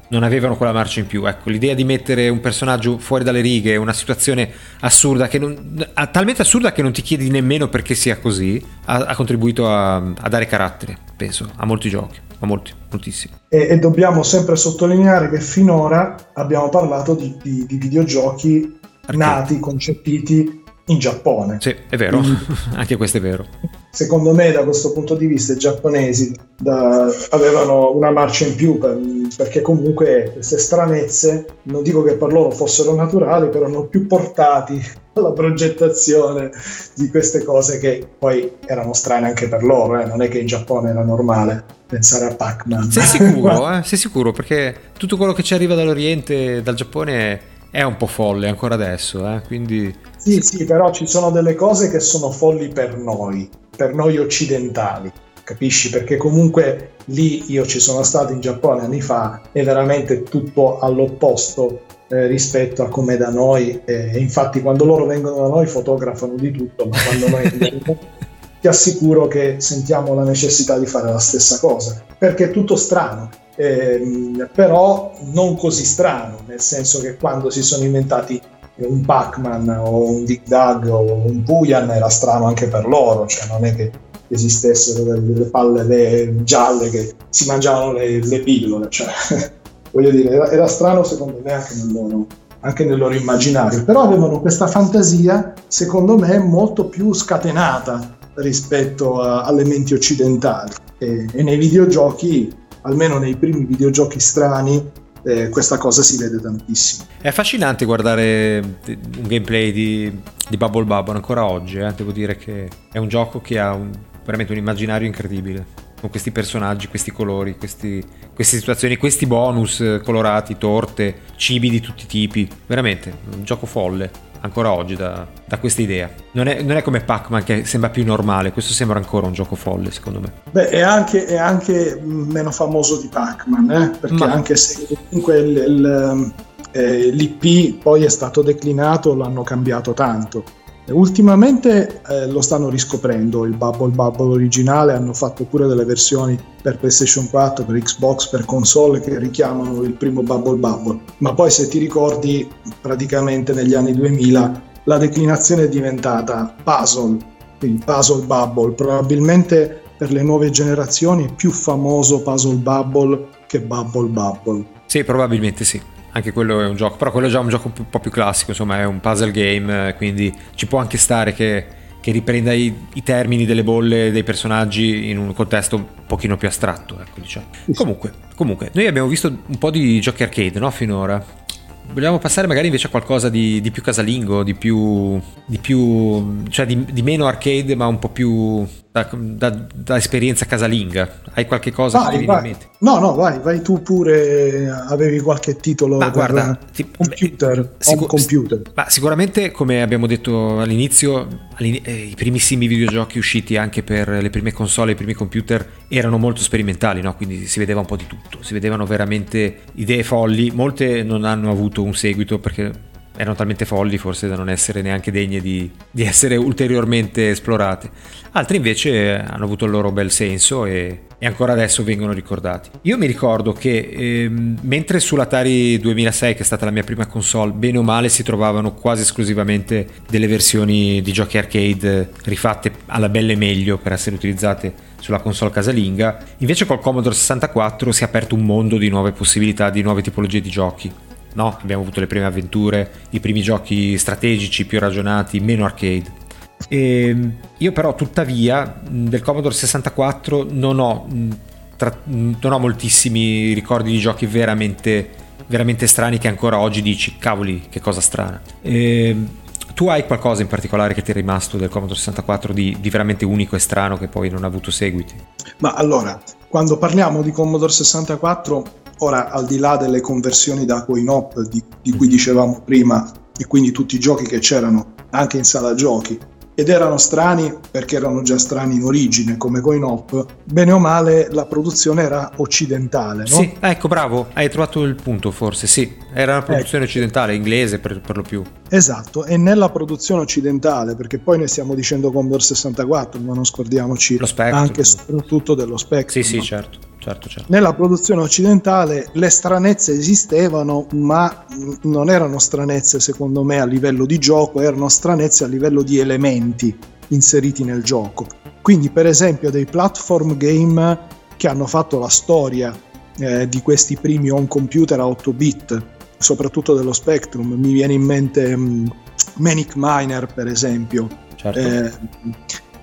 non avevano quella marcia in più. Ecco, l'idea di mettere un personaggio fuori dalle righe, una situazione assurda, che non, talmente assurda che non ti chiedi nemmeno perché sia così, ha, ha contribuito a, a, dare carattere, penso, a molti giochi, a molti, moltissimi. E, e dobbiamo sempre sottolineare che finora abbiamo parlato di, di, di videogiochi Arcade. nati, concepiti in Giappone. Sì, è vero, Quindi, anche questo è vero. Secondo me da questo punto di vista i giapponesi da, avevano una marcia in più per, perché comunque queste stranezze, non dico che per loro fossero naturali, però erano più portati alla progettazione di queste cose che poi erano strane anche per loro, eh? non è che in Giappone era normale pensare a Pac-Man. Sei sicuro, eh? Sei sicuro, perché tutto quello che ci arriva dall'Oriente, dal Giappone è un po' folle ancora adesso, eh? quindi... Sì, sì, però ci sono delle cose che sono folli per noi, per noi occidentali, capisci? Perché comunque lì io ci sono stato in Giappone anni fa, è veramente tutto all'opposto eh, rispetto a come da noi, eh, infatti quando loro vengono da noi fotografano di tutto, ma quando noi ti assicuro che sentiamo la necessità di fare la stessa cosa, perché è tutto strano ehm, però non così strano, nel senso che quando si sono inventati un Pac-Man o un Dig Dug o un Puyan era strano anche per loro, cioè non è che esistessero delle palle gialle che si mangiavano le, le pillole, cioè, voglio dire, era, era, strano secondo me anche nel, loro, anche nel loro immaginario, però avevano questa fantasia secondo me molto più scatenata rispetto a, alle menti occidentali. E, e nei videogiochi almeno nei primi videogiochi strani, eh, questa cosa si vede tantissimo. È affascinante guardare un gameplay di, di Bubble Bubble ancora oggi, eh? devo dire che è un gioco che ha un, veramente un immaginario incredibile con questi personaggi, questi colori, questi, queste situazioni, questi bonus colorati, torte, cibi di tutti i tipi. Veramente un gioco folle ancora oggi da, da questa idea. Non è, non è, come Pac-Man che sembra più normale, questo sembra ancora un gioco folle secondo me. Beh, è anche, è anche meno famoso di Pac-Man, eh? perché Ma... anche se comunque il, il, eh, l'IP poi è stato declinato, l'hanno cambiato tanto. Ultimamente eh, lo stanno riscoprendo il Bubble Bubble originale, hanno fatto pure delle versioni per PlayStation 4, per Xbox, per console che richiamano il primo Bubble Bubble. Ma poi se ti ricordi, praticamente negli anni 2000 la declinazione è diventata puzzle, quindi Puzzle Bubble. Probabilmente per le nuove generazioni è più famoso Puzzle Bubble che Bubble Bubble. Sì, probabilmente sì anche quello è un gioco, però quello è già un gioco un po' più classico, insomma è un puzzle game, quindi ci può anche stare che, che riprenda i, i, termini delle bolle dei personaggi in un contesto un pochino più astratto, ecco diciamo. Comunque, comunque, noi abbiamo visto un po' di giochi arcade, no, finora? Vogliamo passare magari invece a qualcosa di, di più casalingo, di più, di più cioè di, di meno arcade ma un po' più da, da, da, esperienza casalinga? Hai qualche cosa vai, che ti viene in mente? No, no, vai, vai tu pure. Avevi qualche titolo ma guarda, ti, computer, sicur- computer. Ma sicuramente, come abbiamo detto all'inizio, eh, i primissimi videogiochi usciti anche per le prime console, i primi computer erano molto sperimentali, no? quindi si vedeva un po' di tutto, si vedevano veramente idee folli. Molte non hanno avuto un seguito perché erano talmente folli forse da non essere neanche degne di, di essere ulteriormente esplorate. Altri invece hanno avuto il loro bel senso e, e ancora adesso vengono ricordati. Io mi ricordo che ehm, mentre sull'Atari 2006, che è stata la mia prima console, bene o male si trovavano quasi esclusivamente delle versioni di giochi arcade rifatte alla belle meglio per essere utilizzate sulla console casalinga, invece col Commodore 64 si è aperto un mondo di nuove possibilità, di nuove tipologie di giochi. No, abbiamo avuto le prime avventure, i primi giochi strategici più ragionati, meno arcade. E ehm, io però tuttavia del Commodore 64 non ho, tra, non ho moltissimi ricordi di giochi veramente, veramente strani che ancora oggi dici cavoli che cosa strana. E ehm, tu hai qualcosa in particolare che ti è rimasto del Commodore 64 di, di, veramente unico e strano che poi non ha avuto seguiti? Ma allora, quando parliamo di Commodore 64, ora al di là delle conversioni da coin-op di, di cui dicevamo prima e quindi tutti i giochi che c'erano anche in sala giochi, ed erano strani perché erano già strani in origine come Coin Op, bene o male la produzione era occidentale. No? Sì, ecco bravo, hai trovato il punto forse, sì, era una produzione ecco. occidentale, inglese per, per, lo più. Esatto, e nella produzione occidentale, perché poi ne stiamo dicendo Commodore 64, ma non scordiamoci anche e soprattutto dello Spectrum. Sì, sì, certo certo, certo. Nella produzione occidentale le stranezze esistevano, ma non erano stranezze secondo me a livello di gioco, erano stranezze a livello di elementi inseriti nel gioco. Quindi per esempio dei platform game che hanno fatto la storia eh, di questi primi on computer a 8 bit, soprattutto dello Spectrum, mi viene in mente um, Manic Miner per esempio. Certo. Eh,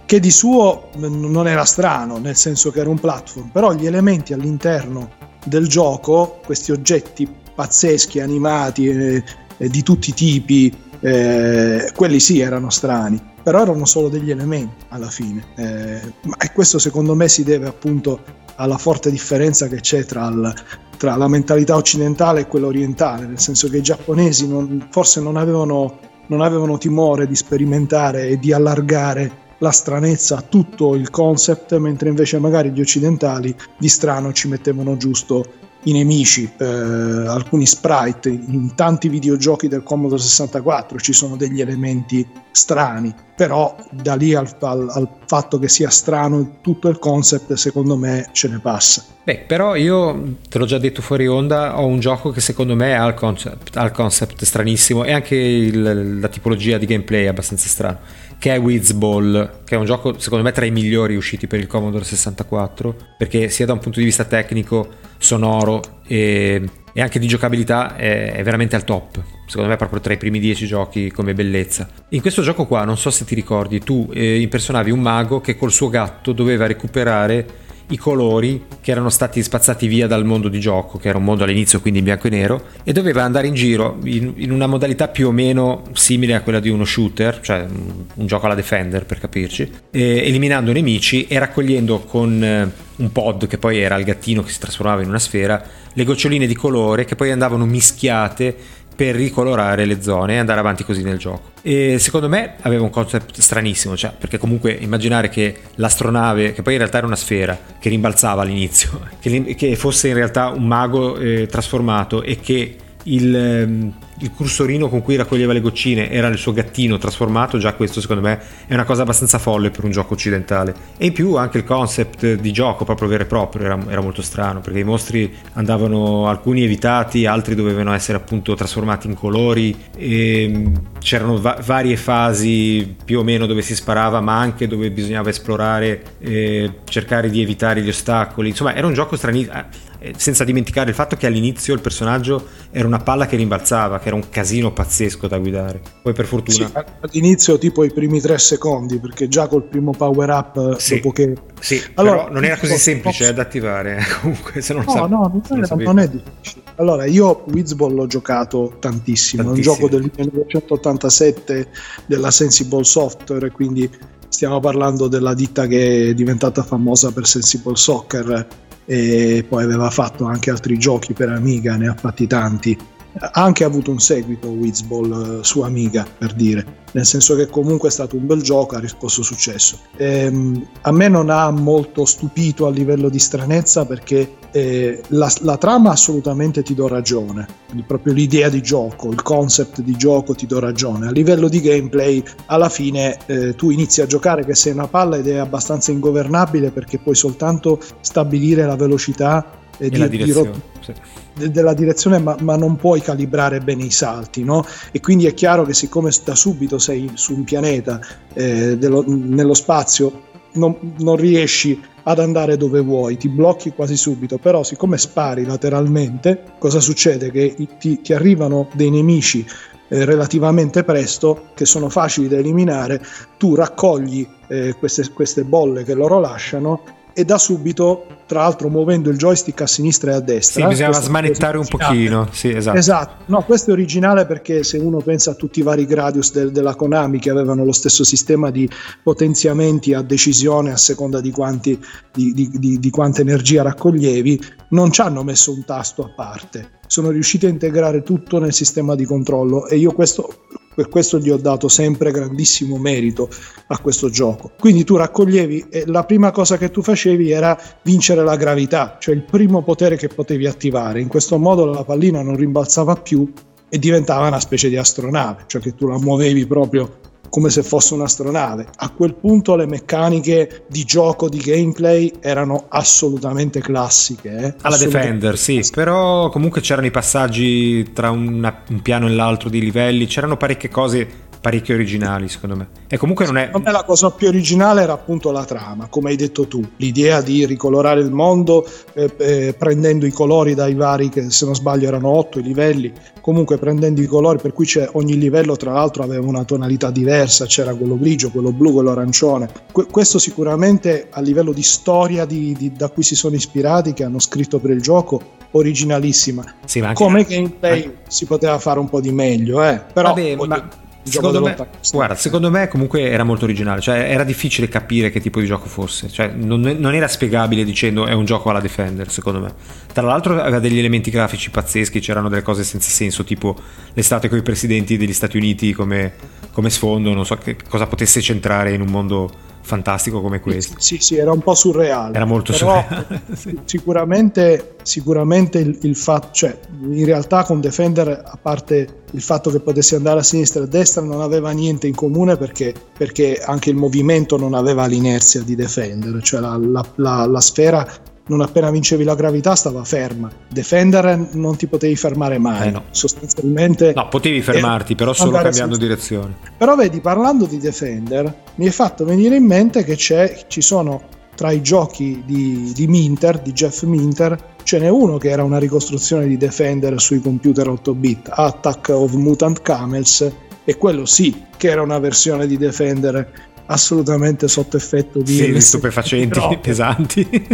che di suo non era strano, nel senso che era un platform, però gli elementi all'interno del gioco, questi oggetti pazzeschi, animati, eh, eh, di tutti i tipi, eh, quelli sì erano strani, però erano solo degli elementi alla fine. Eh, e questo secondo me si deve appunto alla forte differenza che c'è tra, il, tra la mentalità occidentale e quella orientale, nel senso che i giapponesi non, forse non avevano, non avevano timore di sperimentare e di allargare la stranezza tutto il concept, mentre invece magari gli occidentali di strano ci mettevano giusto i nemici, eh, alcuni sprite, in tanti videogiochi del Commodore 64 ci sono degli elementi strani, però da lì al, al, al, fatto che sia strano tutto il concept secondo me ce ne passa. Beh, però io te l'ho già detto fuori onda, ho un gioco che secondo me ha il concept, ha il concept stranissimo e anche il, la tipologia di gameplay è abbastanza strano che è Wizball, che è un gioco secondo me tra i migliori usciti per il Commodore 64, perché sia da un punto di vista tecnico, sonoro e, e anche di giocabilità è, è, veramente al top. Secondo me proprio tra i primi dieci giochi come bellezza. In questo gioco qua, non so se ti ricordi, tu eh, impersonavi un mago che col suo gatto doveva recuperare i colori che erano stati spazzati via dal mondo di gioco, che era un mondo all'inizio quindi in bianco e nero, e doveva andare in giro in, in una modalità più o meno simile a quella di uno shooter, cioè un, un gioco alla Defender per capirci, eliminando nemici e raccogliendo con eh, un pod che poi era il gattino che si trasformava in una sfera, le goccioline di colore che poi andavano mischiate per ricolorare le zone e andare avanti così nel gioco. E secondo me aveva un concept stranissimo, cioè, perché comunque immaginare che l'astronave, che poi in realtà era una sfera, che rimbalzava all'inizio, che, che fosse in realtà un mago eh, trasformato e che il, ehm, il cursorino con cui raccoglieva le goccine era il suo gattino trasformato, già questo secondo me è una cosa abbastanza folle per un gioco occidentale. E in più anche il concept di gioco proprio vero e proprio era, era molto strano, perché i mostri andavano alcuni evitati, altri dovevano essere appunto trasformati in colori, e c'erano va- varie fasi più o meno dove si sparava, ma anche dove bisognava esplorare cercare di evitare gli ostacoli. Insomma, era un gioco stranissimo senza dimenticare il fatto che all'inizio il personaggio era una palla che rimbalzava, che era un casino pazzesco da guidare. Poi per fortuna... Sì, all'inizio tipo i primi tre secondi, perché già col primo power up, sì, dopo che... Sì, allora, però non era così semplice posso... da attivare, comunque se non no, sa... no, non, non, non è difficile. Allora, io Wizball l'ho giocato tantissimo, tantissimo, è un gioco del 1987 della Sensible Software, quindi stiamo parlando della ditta che è diventata famosa per Sensible Soccer e poi aveva fatto anche altri giochi per Amiga, ne ha fatti tanti. Ha anche avuto un seguito Wizball eh, su Amiga per dire. Nel senso che comunque è stato un bel gioco ha risposto successo. Ehm, a me non ha molto stupito a livello di stranezza perché eh, la, la, trama assolutamente ti do ragione. Proprio l'idea di gioco il concept di gioco ti do ragione. A livello di gameplay alla fine eh, tu inizi a giocare che sei una palla ed è abbastanza ingovernabile perché puoi soltanto stabilire la velocità e, e di, direzione. Di sì della direzione ma, ma, non puoi calibrare bene i salti no? e quindi è chiaro che siccome da subito sei su un pianeta eh, dello, nello spazio non, non, riesci ad andare dove vuoi ti blocchi quasi subito però siccome spari lateralmente cosa succede che ti, ti arrivano dei nemici eh, relativamente presto che sono facili da eliminare tu raccogli eh, queste, queste bolle che loro lasciano e da subito, tra l'altro muovendo il joystick a sinistra e a destra. Sì, bisognava smanettare un pochino. Sì, esatto. esatto. No, questo è originale perché se uno pensa a tutti i vari Gradius del, della Konami che avevano lo stesso sistema di potenziamenti a decisione a seconda di, quanti, di, di, di, di quanta energia raccoglievi, non ci hanno messo un tasto a parte. Sono riusciti a integrare tutto nel sistema di controllo e io questo per questo gli ho dato sempre grandissimo merito a questo gioco. Quindi tu raccoglievi e la prima cosa che tu facevi era vincere la gravità, cioè il primo potere che potevi attivare. In questo modo la pallina non rimbalzava più e diventava una specie di astronave, cioè che tu la muovevi proprio come se fosse un'astronave. A quel punto le meccaniche di gioco, di gameplay erano assolutamente classiche. Eh? Alla assolutamente Defender, sì, però comunque c'erano i passaggi tra una, un piano e l'altro di livelli, c'erano parecchie cose parecchio originali secondo me. E comunque non è... Secondo me la cosa più originale era appunto la trama, come hai detto tu, l'idea di ricolorare il mondo eh, eh, prendendo i colori dai vari, che se non sbaglio erano otto i livelli, comunque prendendo i colori, per cui ogni livello tra l'altro aveva una tonalità diversa, c'era quello grigio, quello blu, quello arancione. Que- questo sicuramente a livello di storia di, di, da cui si sono ispirati, che hanno scritto per il gioco, originalissima. Sì, Come gameplay anche... si poteva fare un po' di meglio, eh? però... Vabbè, ma Secondo me, guarda, secondo me comunque era molto originale, cioè era difficile capire che tipo di gioco fosse, cioè non, non, era spiegabile dicendo è un gioco alla Defender, secondo me. Tra l'altro aveva degli elementi grafici pazzeschi, c'erano delle cose senza senso, tipo l'estate con i presidenti degli Stati Uniti come, come sfondo, non so che cosa potesse centrare in un mondo fantastico come questo. Sì, sì, era un po' surreale. Era molto Però surreale. sicuramente, sicuramente il, il fatto, cioè in realtà con Defender, a parte il fatto che potessi andare a sinistra e a destra, non aveva niente in comune perché, perché anche il movimento non aveva l'inerzia di Defender, cioè la, la, la, la sfera non appena vincevi la gravità stava ferma. Defender non ti potevi fermare mai. Eh no. Sostanzialmente. No, potevi fermarti, però solo cambiando direzione. Però vedi, parlando di Defender, mi è fatto venire in mente che ci sono tra i giochi di, di Minter, di Jeff Minter, ce n'è uno che era una ricostruzione di Defender sui computer 8 bit, Attack of Mutant Camels, e quello sì che era una versione di Defender assolutamente sotto effetto di sì, stupefacenti pesanti.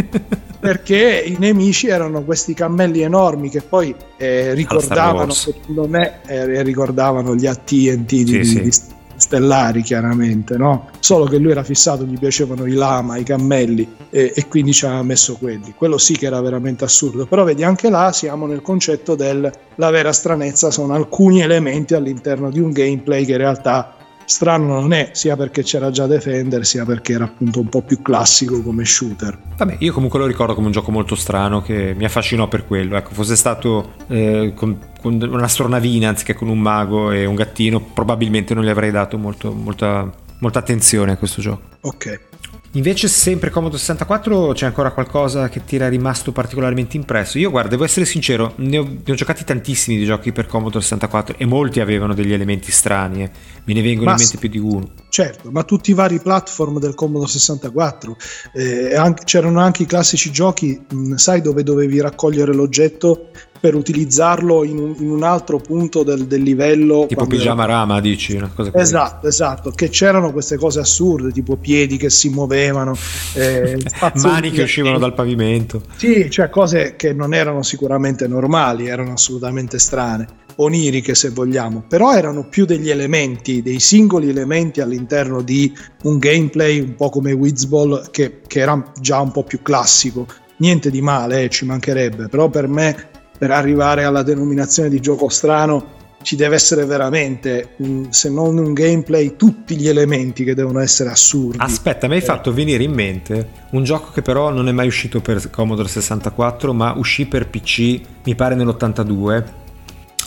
Perché i nemici erano questi cammelli enormi che poi eh, ricordavano secondo me eh, ricordavano gli AT&T di, sì, sì. di stellari chiaramente no? solo che lui era fissato gli piacevano i lama i cammelli e, e quindi ci aveva messo quelli. Quello sì che era veramente assurdo. Però vedi anche là siamo nel concetto del la vera stranezza sono alcuni elementi all'interno di un gameplay che in realtà strano non è sia perché c'era già Defender sia perché era appunto un po' più classico come shooter. Vabbè io comunque lo ricordo come un gioco molto strano che mi affascinò per quello. Ecco fosse stato eh, con, con un'astronavina anziché con un mago e un gattino probabilmente non gli avrei dato molto, molta, molta attenzione a questo gioco. Ok Invece, sempre Comodo 64, c'è ancora qualcosa che ti era rimasto particolarmente impresso? Io, guarda, devo essere sincero, ne ho, ne ho giocati tantissimi di giochi per Comodo 64 e molti avevano degli elementi strani, eh. me ne vengono ma in mente più di uno. Certo, ma tutti i vari platform del Comodo 64, eh, anche, c'erano anche i classici giochi, mh, sai, dove dovevi raccogliere l'oggetto per utilizzarlo in un, in un altro punto del, del livello. Tipo pigiama era... rama, dici? Esatto, esatto, che c'erano queste cose assurde, tipo piedi che si muovevano, eh, mani che uscivano dal pavimento. Sì, cioè cose che non erano sicuramente normali, erano assolutamente strane oniriche se vogliamo, però erano più degli elementi, dei singoli elementi all'interno di un gameplay un po' come Wizball che, che era già un po' più classico. Niente di male, eh, ci mancherebbe, però per me per arrivare alla denominazione di gioco strano ci deve essere veramente, se non un gameplay, tutti gli elementi che devono essere assurdi. Aspetta, mi hai eh. fatto venire in mente un gioco che però non è mai uscito per Commodore 64, ma uscì per PC, mi pare nell'82.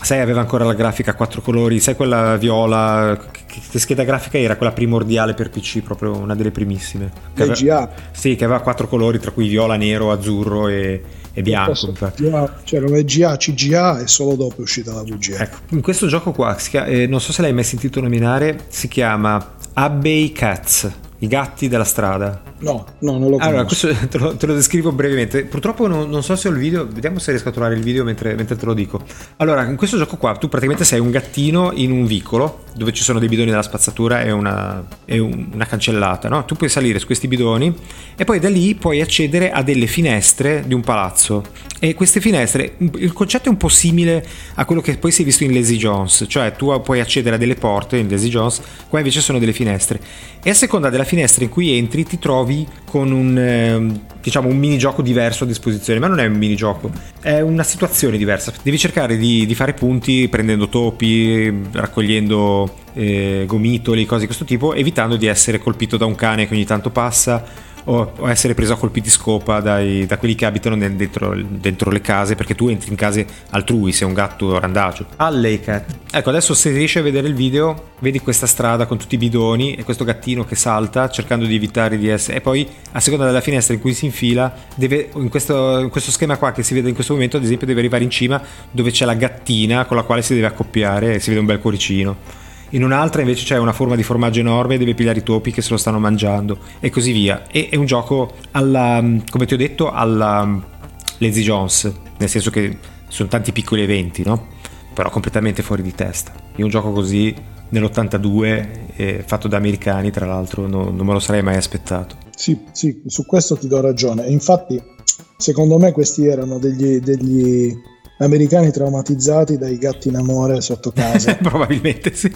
Sai, aveva ancora la grafica a quattro colori, sai quella viola, che scheda grafica era quella primordiale per PC, proprio una delle primissime. VGA. Sì, che aveva quattro colori, tra cui viola, nero, azzurro e, e bianco. C'era VGA, CGA e solo dopo è uscita la VGA. Ecco, in questo gioco qua, eh, non so se l'hai mai sentito nominare, si chiama Abbey Cats i gatti della strada. No, no, non lo conosco. Allora, questo te lo, te lo descrivo brevemente. Purtroppo non, non, so se ho il video, vediamo se riesco a trovare il video mentre, mentre, te lo dico. Allora, in questo gioco qua tu praticamente sei un gattino in un vicolo dove ci sono dei bidoni della spazzatura e una, e una cancellata, no? Tu puoi salire su questi bidoni e poi da lì puoi accedere a delle finestre di un palazzo. E queste finestre, il concetto è un po' simile a quello che poi si è visto in Lazy Jones, cioè tu puoi accedere a delle porte in Lazy Jones, qua invece sono delle finestre. E a seconda della finestra in cui entri ti trovi con un, eh, diciamo, un minigioco diverso a disposizione, ma non è un minigioco, è una situazione diversa. Devi cercare di, di fare punti prendendo topi, raccogliendo eh, gomitoli, cose di questo tipo, evitando di essere colpito da un cane che ogni tanto passa o, o essere preso a colpi di scopa dai, da quelli che abitano nel, dentro, dentro, le case perché tu entri in case altrui, sei un gatto randagio. Alley Cat. Ecco, adesso se riesci a vedere il video, vedi questa strada con tutti i bidoni e questo gattino che salta cercando di evitare di essere... E poi a seconda della finestra in cui si infila, deve, in, questo, in questo schema qua che si vede in questo momento, ad esempio, deve arrivare in cima dove c'è la gattina con la quale si deve accoppiare e si vede un bel cuoricino in un'altra invece c'è una forma di formaggio enorme deve pigliare i topi che se lo stanno mangiando e così via. E è un gioco alla, come ti ho detto, alla Lazy Jones, nel senso che sono tanti piccoli eventi, no? Però completamente fuori di testa. Io un gioco così nell'82, eh, fatto da americani, tra l'altro, no, non me lo sarei mai aspettato. Sì, sì, su questo ti do ragione. Infatti, secondo me questi erano degli, degli americani traumatizzati dai gatti in amore sotto casa. Probabilmente sì.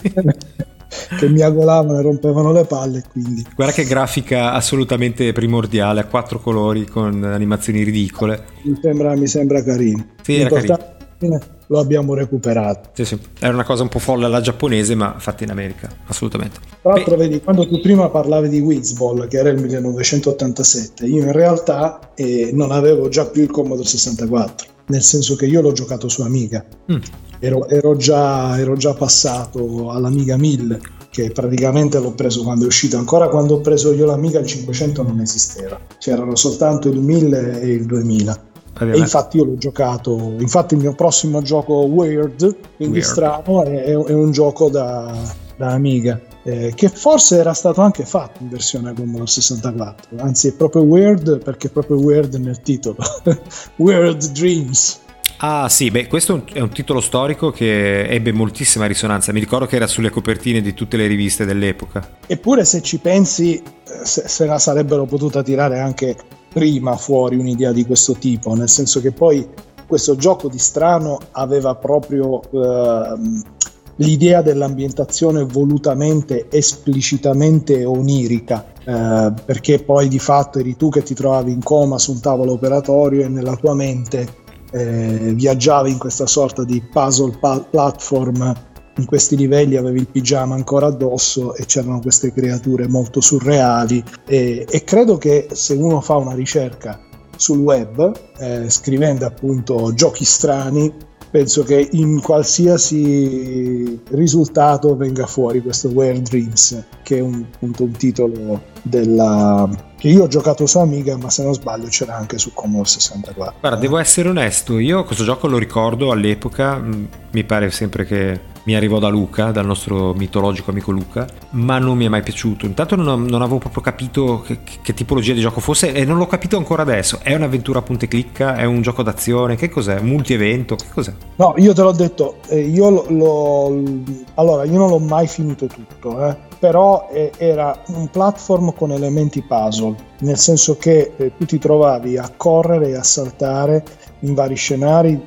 che miagolavano e rompevano le palle. Quindi. Guarda che grafica assolutamente primordiale, a quattro colori con animazioni ridicole. Mi sembra, mi sembra carino. Sì, era carino. Lo abbiamo recuperato. Sì, sì. Era una cosa un po' folle alla giapponese, ma fatta in America, assolutamente. Tra l'altro, Beh. vedi, quando tu prima parlavi di Wizball, che era il 1987, io in realtà eh, non avevo già più il Commodore 64 nel senso che io l'ho giocato su Amiga. Mm. Ero, ero, già, ero, già, passato all'Amiga 1000, che praticamente l'ho preso quando è uscito. Ancora quando ho preso io l'Amiga il 500 non esisteva, c'erano soltanto il 1000 e il 2000. E infatti io l'ho giocato, infatti il mio prossimo gioco Weird, quindi Weird. strano, è, è, un gioco da, da Amiga eh, che forse era stato anche fatto in versione Commodore 64, anzi è proprio weird perché è proprio weird nel titolo, Weird Dreams. Ah sì, beh questo è un titolo storico che ebbe moltissima risonanza, mi ricordo che era sulle copertine di tutte le riviste dell'epoca. Eppure se ci pensi eh, se, se la sarebbero potuta tirare anche prima fuori un'idea di questo tipo, nel senso che poi questo gioco di strano aveva proprio... Uh, l'idea dell'ambientazione volutamente, esplicitamente onirica, eh, perché poi di fatto eri tu che ti trovavi in coma su un tavolo operatorio e nella tua mente eh, viaggiavi in questa sorta di puzzle pa- platform. In questi livelli avevi il pigiama ancora addosso e c'erano queste creature molto surreali e, e credo che se uno fa una ricerca sul web, eh, scrivendo appunto giochi strani, penso che in qualsiasi risultato venga fuori questo Where Dreams, che è un, appunto un titolo della, che io ho giocato su Amiga, ma se non sbaglio c'era anche su Commodore 64. Guarda, devo essere onesto, io questo gioco lo ricordo all'epoca, mm, mi pare sempre che mi arrivò da Luca, dal nostro mitologico amico Luca, ma non mi è mai piaciuto. Intanto non, non avevo proprio capito che, che, tipologia di gioco fosse e non l'ho capito ancora adesso. È un'avventura a punte clicca? È un gioco d'azione? Che cos'è? Un multi-evento? Che cos'è? No, io te l'ho detto, eh, io lo, allora, io non l'ho mai finito tutto, eh, però eh, era un platform con elementi puzzle, nel senso che eh, tu ti trovavi a correre e a saltare in vari scenari,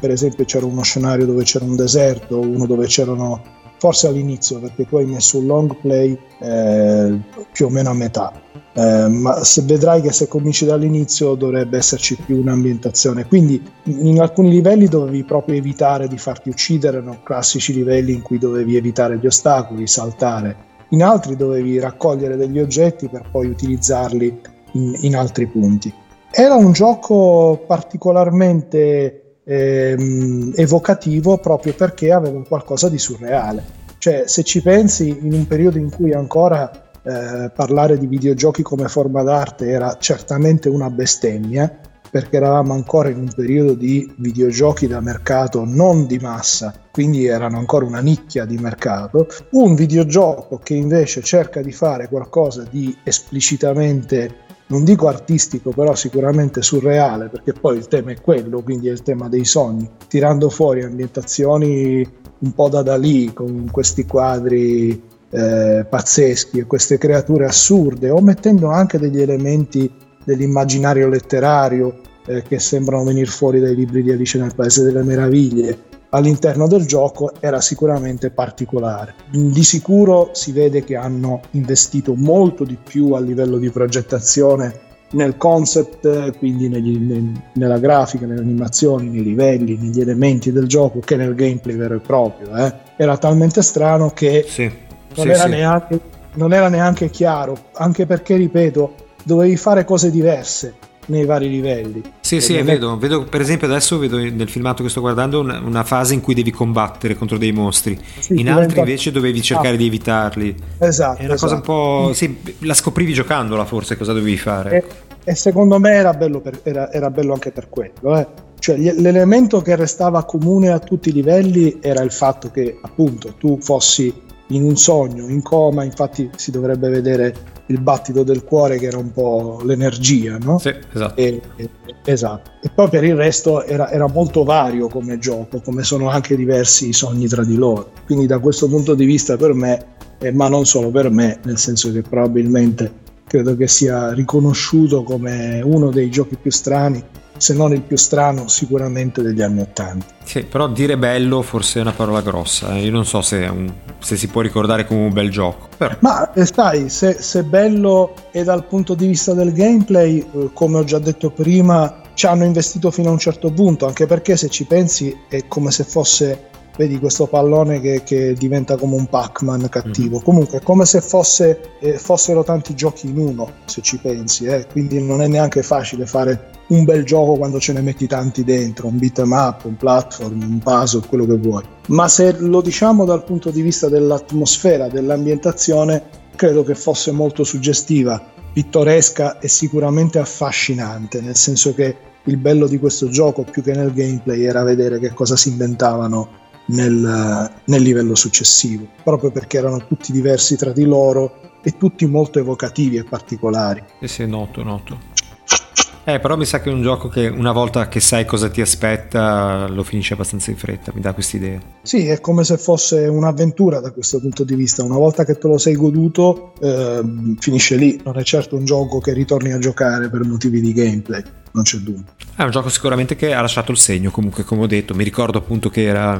per esempio c'era uno scenario dove c'era un deserto, uno dove c'erano, forse all'inizio perché tu hai messo un long play eh, più o meno a metà, eh, ma se vedrai che se cominci dall'inizio dovrebbe esserci più un'ambientazione. Quindi in alcuni livelli dovevi proprio evitare di farti uccidere, erano classici livelli in cui dovevi evitare gli ostacoli, saltare. In altri dovevi raccogliere degli oggetti per poi utilizzarli in, in altri punti. Era un gioco particolarmente ehm, evocativo proprio perché aveva qualcosa di surreale. Cioè, se ci pensi, in un periodo in cui ancora eh, parlare di videogiochi come forma d'arte era certamente una bestemmia, perché eravamo ancora in un periodo di videogiochi da mercato non di massa, quindi erano ancora una nicchia di mercato, un videogioco che invece cerca di fare qualcosa di esplicitamente non dico artistico, però sicuramente surreale, perché poi il tema è quello, quindi è il tema dei sogni, tirando fuori ambientazioni un po' da Dalì, con questi quadri eh, pazzeschi e queste creature assurde, o mettendo anche degli elementi dell'immaginario letterario eh, che sembrano venire fuori dai libri di Alice nel Paese delle Meraviglie all'interno del gioco era sicuramente particolare. Di sicuro si vede che hanno investito molto di più a livello di progettazione nel concept, quindi negli, nel, nella grafica, nelle animazioni, nei livelli, negli elementi del gioco che nel gameplay vero e proprio. Eh. Era talmente strano che sì, non, sì, era sì. Neanche, non era neanche chiaro, anche perché, ripeto, dovevi fare cose diverse nei vari livelli. Sì, sì, vedo, vedo, per esempio adesso vedo nel filmato che sto guardando una, una fase in cui devi combattere contro dei mostri, sì, in altri invece dovevi cercare ah. di evitarli. Esatto. È una esatto. cosa un po'... Sì, la scoprivi giocandola forse cosa dovevi fare. E, e secondo me era bello, per, era, era bello, anche per quello. Eh. Cioè, l'elemento che restava comune a tutti i livelli era il fatto che appunto tu fossi in un sogno, in coma, infatti si dovrebbe vedere il battito del cuore che era un po' l'energia, no? Sì, esatto. E, e, esatto. e poi per il resto era, era, molto vario come gioco, come sono anche diversi i sogni tra di loro. Quindi da questo punto di vista per me, eh, ma non solo per me, nel senso che probabilmente credo che sia riconosciuto come uno dei giochi più strani se non il più strano sicuramente degli anni Ottanta. Sì, però dire bello forse è una parola grossa, eh. io non so se, un, se, si può ricordare come un bel gioco. Però. Ma eh, sai, se, se, bello è dal punto di vista del gameplay, eh, come ho già detto prima, ci hanno investito fino a un certo punto, anche perché se ci pensi è come se fosse vedi questo pallone che, che, diventa come un Pac-Man cattivo. Mm. Comunque è come se fosse, eh, fossero tanti giochi in uno, se ci pensi, eh? quindi non è neanche facile fare un bel gioco quando ce ne metti tanti dentro, un beat'em up, un platform, un puzzle, quello che vuoi. Ma se lo diciamo dal punto di vista dell'atmosfera, dell'ambientazione, credo che fosse molto suggestiva, pittoresca e sicuramente affascinante, nel senso che il bello di questo gioco, più che nel gameplay, era vedere che cosa si inventavano nel, nel livello successivo, proprio perché erano tutti diversi tra di loro e tutti molto evocativi e particolari. Eh sì, noto, noto. Eh, però mi sa che è un gioco che una volta che sai cosa ti aspetta lo finisci abbastanza in fretta, mi dà questa idea. Sì, è come se fosse un'avventura da questo punto di vista. Una volta che te lo sei goduto, eh, finisce lì. Non è certo un gioco che ritorni a giocare per motivi di gameplay, non c'è dubbio. È un gioco sicuramente che ha lasciato il segno, comunque, come ho detto. Mi ricordo appunto che era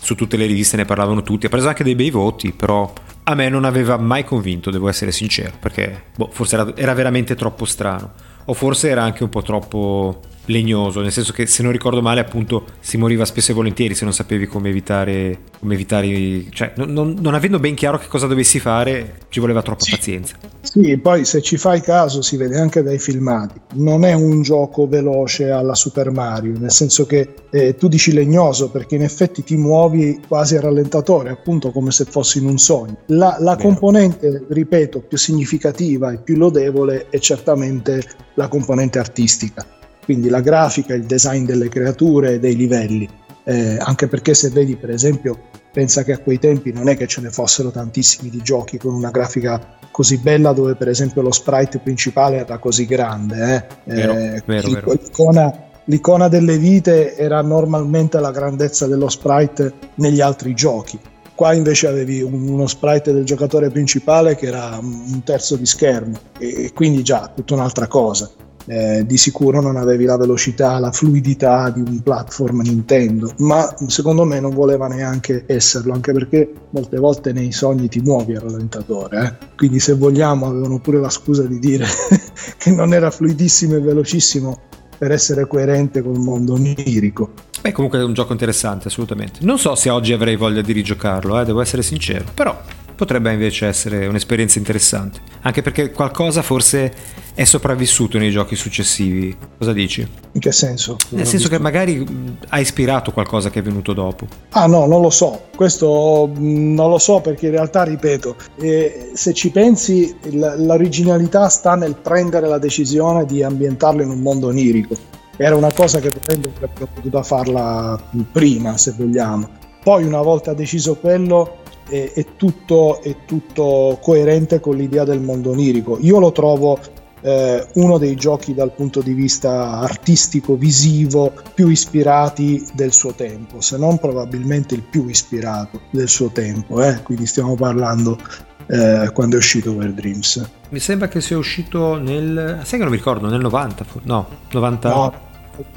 su tutte le riviste ne parlavano tutti, ha preso anche dei bei voti, però a me non aveva mai convinto, devo essere sincero, perché boh, forse era, era veramente troppo strano, o forse era anche un po' troppo legnoso, nel senso che se non ricordo male appunto si moriva spesso e volentieri se non sapevi come evitare, come evitare cioè non, non, non avendo ben chiaro che cosa dovessi fare ci voleva troppa sì. pazienza. Sì, poi se ci fai caso si vede anche dai filmati, non è un gioco veloce alla Super Mario, nel senso che eh, tu dici legnoso perché in effetti ti muovi quasi a rallentatore, appunto come se fossi in un sogno. La, la componente, ripeto, più significativa e più lodevole è certamente la componente artistica quindi la grafica, il design delle creature e dei livelli. Eh, anche perché se vedi per esempio, pensa che a quei tempi non è che ce ne fossero tantissimi di giochi con una grafica così bella dove per esempio lo sprite principale era così grande. Eh. Vero, eh, vero, vero. L'icona, l'icona delle vite era normalmente la grandezza dello sprite negli altri giochi. Qua invece avevi uno sprite del giocatore principale che era un terzo di schermo e quindi già tutta un'altra cosa eh, di sicuro non avevi la velocità, la fluidità di un platform Nintendo, ma secondo me non voleva neanche esserlo, anche perché molte volte nei sogni ti muovi al rallentatore, eh? quindi se vogliamo avevano pure la scusa di dire che non era fluidissimo e velocissimo per essere coerente col mondo onirico. Beh, comunque è un gioco interessante, assolutamente. Non so se oggi avrei voglia di rigiocarlo, eh, devo essere sincero, però potrebbe invece essere un'esperienza interessante. Anche perché qualcosa forse è sopravvissuto nei giochi successivi. Cosa dici? In che senso? Nel senso che magari ha ispirato qualcosa che è venuto dopo. Ah no, non lo so. Questo non lo so perché in realtà, ripeto, eh, se ci pensi, l'originalità sta nel prendere la decisione di ambientarlo in un mondo onirico. Era una cosa che potrebbe avrebbe potuto farla prima, se vogliamo. Poi una volta deciso quello, è, è, tutto, è tutto coerente con l'idea del mondo onirico. Io lo trovo eh, uno dei giochi dal punto di vista artistico, visivo, più ispirati del suo tempo, se non probabilmente il più ispirato del suo tempo. Eh? Quindi stiamo parlando eh, quando è uscito Over Dreams. Mi sembra che sia uscito nel... sai che non mi ricordo, nel 90? No, 90... No,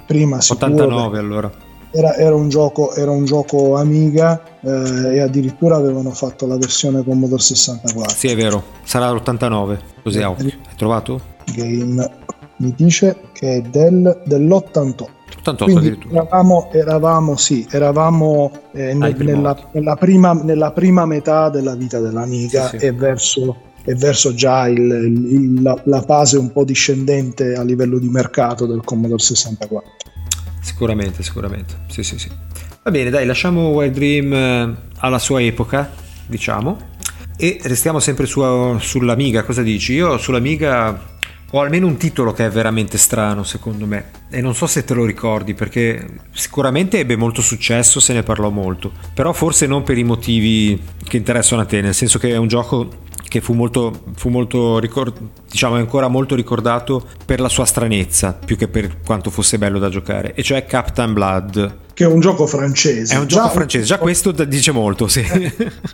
prima 89 allora era, era, un gioco, era, un gioco, Amiga eh, e addirittura avevano fatto la versione Commodore 64. Sì, è vero, sarà l'89, così è Hai trovato? Game mi dice che è del, dell'88. 88 Quindi eravamo, eravamo, sì, eravamo eh, nel, nella, nella, prima, nella, prima, metà della vita dell'Amiga sì, sì. e verso, e verso già il, il, la, la fase un po' discendente a livello di mercato del Commodore 64. Sicuramente, sicuramente. Sì, sì, sì. Va bene, dai, lasciamo Wild Dream eh, alla sua epoca, diciamo, e restiamo sempre su, sull'Amiga. Cosa dici? Io sull'Amiga ho almeno un titolo che è veramente strano, secondo me. E non so se te lo ricordi, perché sicuramente ebbe molto successo, se ne parlò molto. Però forse non per i motivi che interessano a te, nel senso che è un gioco che fu molto, fu molto ricord- diciamo ancora molto ricordato per la sua stranezza più che per quanto fosse bello da giocare e cioè Captain Blood che è un gioco francese. È un gioco già francese, già questo dice molto, sì.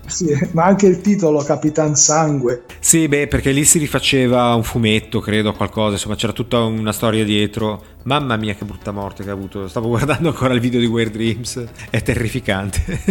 sì. Ma anche il titolo Capitan Sangue. Sì, beh, perché lì si rifaceva un fumetto, credo, qualcosa, insomma c'era tutta una storia dietro. Mamma mia che brutta morte che ha avuto. Stavo guardando ancora il video di Weird Dreams, è terrificante.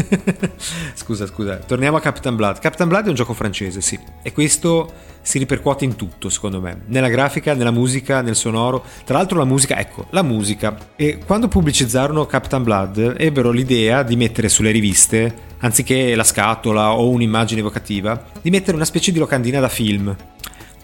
scusa, scusa. Torniamo a Captain Blood. Captain Blood è un gioco francese, sì. E questo si ripercuote in tutto, secondo me, nella grafica, nella musica, nel sonoro. Tra l'altro la musica, ecco, la musica. E quando pubblicizzarono Captain Blood ebbero l'idea di mettere sulle riviste, anziché la scatola o un'immagine evocativa, di mettere una specie di locandina da film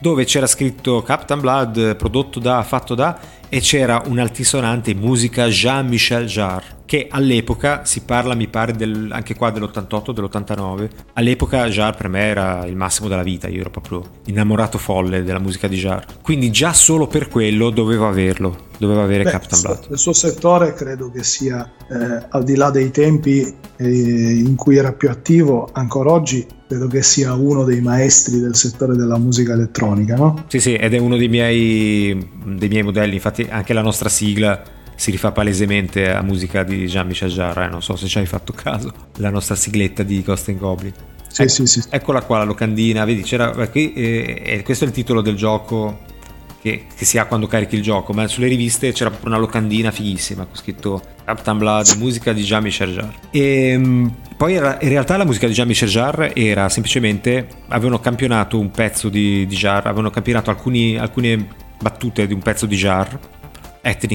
dove c'era scritto Captain Blood prodotto da, fatto da e c'era un'altisonante musica Jean-Michel Jarre che all'epoca si parla mi pare del, anche qua dell'88 dell'89 all'epoca Jarre per me era il massimo della vita io ero proprio innamorato folle della musica di Jarre. Quindi già solo per quello dovevo averlo doveva avere Beh, Captain Blood. il suo settore credo che sia eh, al di là dei tempi eh, in cui era più attivo ancora oggi credo che sia uno dei maestri del settore della musica elettronica, no? Sì, sì, ed è uno dei miei, dei miei modelli, infatti anche la nostra sigla si rifà palesemente a musica di Jean-Michel Jarre, eh? non so se ci hai fatto caso, la nostra sigletta di Ghost and Goblin. Sì, ecco, sì, sì. Eccola qua la locandina, vedi, c'era qui, eh, questo è il titolo del gioco che, che, si ha quando carichi il gioco, ma sulle riviste c'era proprio una locandina fighissima con scritto Captain Blood, musica di Jean-Michel Jarre. E poi era, in realtà la musica di Jean-Michel Jarre era semplicemente, avevano campionato un pezzo di, di Jarre, avevano campionato alcuni, alcune battute di un pezzo di Jarre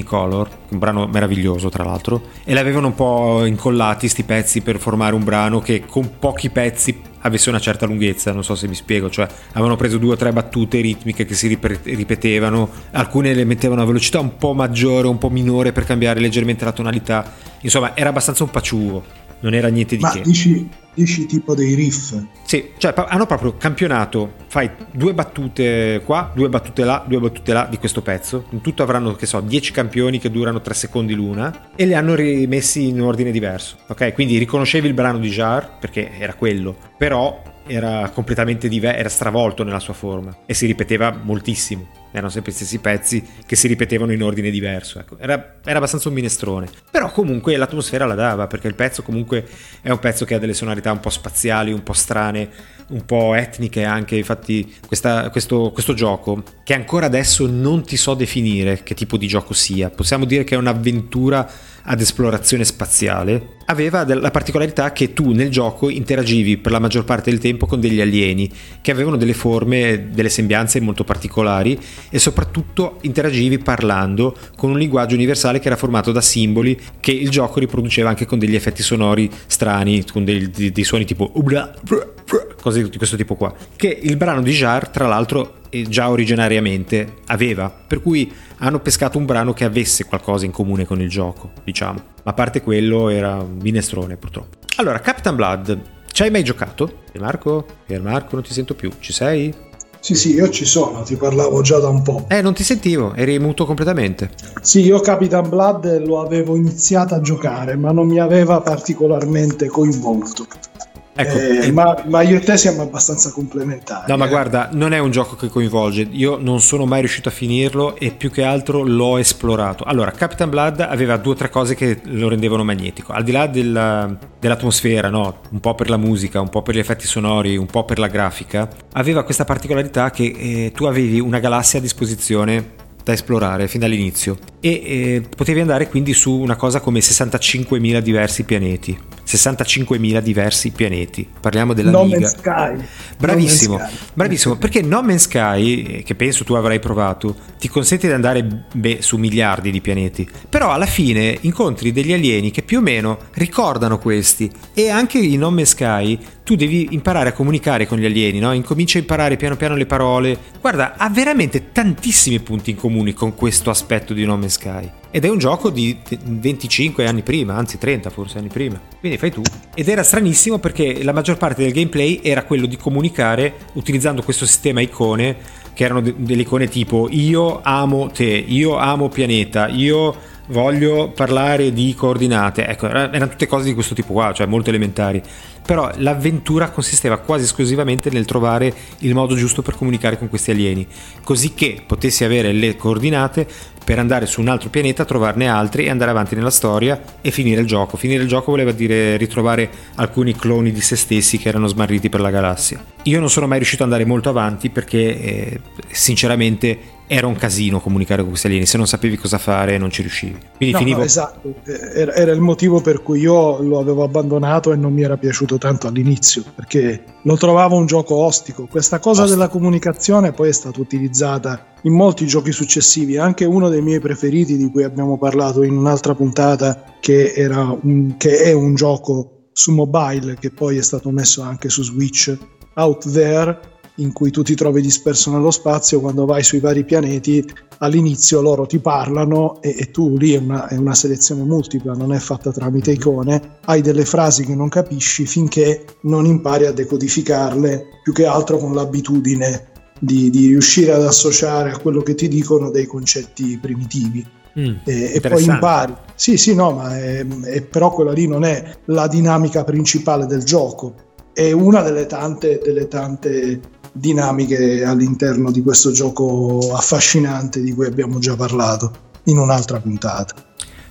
Color, un brano meraviglioso tra l'altro, e l'avevano un po' incollati sti pezzi per formare un brano che con pochi pezzi avesse una certa lunghezza, non so se mi spiego, cioè avevano preso due o tre battute ritmiche che si ripetevano, alcune le mettevano a velocità un po' maggiore, un po' minore per cambiare leggermente la tonalità, insomma era abbastanza un paciugo non era niente di Ma che. Dici, dici tipo dei riff? Sì, cioè hanno proprio campionato, fai due battute qua, due battute là, due battute là di questo pezzo, in tutto avranno, che so, 10 campioni che durano 3 secondi l'una e li hanno rimessi in ordine diverso, ok? Quindi riconoscevi il brano di Jar, perché era quello, però era completamente diverso, era stravolto nella sua forma e si ripeteva moltissimo erano sempre gli stessi pezzi che si ripetevano in ordine diverso. Ecco. Era, era, abbastanza un minestrone. Però comunque l'atmosfera la dava, perché il pezzo comunque è un pezzo che ha delle sonorità un po' spaziali, un po' strane, un po' etniche anche. Infatti questa, questo, questo gioco, che ancora adesso non ti so definire che tipo di gioco sia, possiamo dire che è un'avventura ad esplorazione spaziale, aveva la particolarità che tu nel gioco interagivi per la maggior parte del tempo con degli alieni che avevano delle forme, delle sembianze molto particolari e soprattutto interagivi parlando con un linguaggio universale che era formato da simboli che il gioco riproduceva anche con degli effetti sonori strani, con dei, dei, dei suoni tipo cose di questo tipo qua, che il brano di Jar tra l'altro già originariamente aveva, per cui hanno pescato un brano che avesse qualcosa in comune con il gioco, diciamo. Ma a parte quello era un minestrone purtroppo. Allora, Captain Blood, ci hai mai giocato? E Marco? Pier Marco, non ti sento più. Ci sei? Sì, sì, io ci sono, ti parlavo già da un po'. Eh, non ti sentivo, eri muto completamente. Sì, io Capitan Blood lo avevo iniziato a giocare, ma non mi aveva particolarmente coinvolto. Ecco, eh, ma, ma, io e te siamo abbastanza complementari. No, ma eh. guarda, non è un gioco che coinvolge. Io non sono mai riuscito a finirlo e più che altro l'ho esplorato. Allora, Captain Blood aveva due o tre cose che lo rendevano magnetico. Al di là della, dell'atmosfera, no? un po' per la musica, un po' per gli effetti sonori, un po' per la grafica, aveva questa particolarità che eh, tu avevi una galassia a disposizione da esplorare fin dall'inizio e eh, potevi andare quindi su una cosa come 65.000 diversi pianeti 65.000 diversi pianeti parliamo della no Liga Sky. bravissimo no bravissimo perché No Man's Sky eh, che penso tu avrai provato ti consente di andare beh, su miliardi di pianeti però alla fine incontri degli alieni che più o meno ricordano questi e anche in No Man's Sky tu devi imparare a comunicare con gli alieni, no? Incomincia a imparare piano piano le parole. Guarda, ha veramente tantissimi punti in comune con questo aspetto di No Man's Sky. Ed è un gioco di 25 anni prima, anzi 30 forse anni prima. Quindi fai tu. Ed era stranissimo perché la maggior parte del gameplay era quello di comunicare utilizzando questo sistema icone, che erano delle icone tipo io amo te, io amo pianeta, io voglio parlare di coordinate. Ecco, erano tutte cose di questo tipo qua, cioè molto elementari però l'avventura consisteva quasi esclusivamente nel trovare il modo giusto per comunicare con questi alieni, così che potessi avere le coordinate per andare su un altro pianeta, trovarne altri e andare avanti nella storia e finire il gioco. Finire il gioco voleva dire ritrovare alcuni cloni di se stessi che erano smarriti per la galassia. Io non sono mai riuscito ad andare molto avanti perché eh, sinceramente era un casino comunicare con questi alieni, se non sapevi cosa fare non ci riuscivi. Quindi no, finivo... No, esatto, era, era, il motivo per cui io lo avevo abbandonato e non mi era piaciuto tanto all'inizio, perché lo trovavo un gioco ostico. Questa cosa ostico. della comunicazione poi è stata utilizzata in molti giochi successivi, anche uno dei miei preferiti di cui abbiamo parlato in un'altra puntata, che, un, che è un gioco su mobile che poi è stato messo anche su Switch, Out There in cui tu ti trovi disperso nello spazio, quando vai sui vari pianeti, all'inizio loro ti parlano e, e tu lì è una, è una, selezione multipla, non è fatta tramite icone, hai delle frasi che non capisci finché non impari a decodificarle, più che altro con l'abitudine di, di riuscire ad associare a quello che ti dicono dei concetti primitivi. Mm, e, e, poi impari. Sì, sì, no, ma è, è, però quella lì non è la dinamica principale del gioco, è una delle tante, delle tante dinamiche all'interno di questo gioco affascinante di cui abbiamo già parlato in un'altra puntata.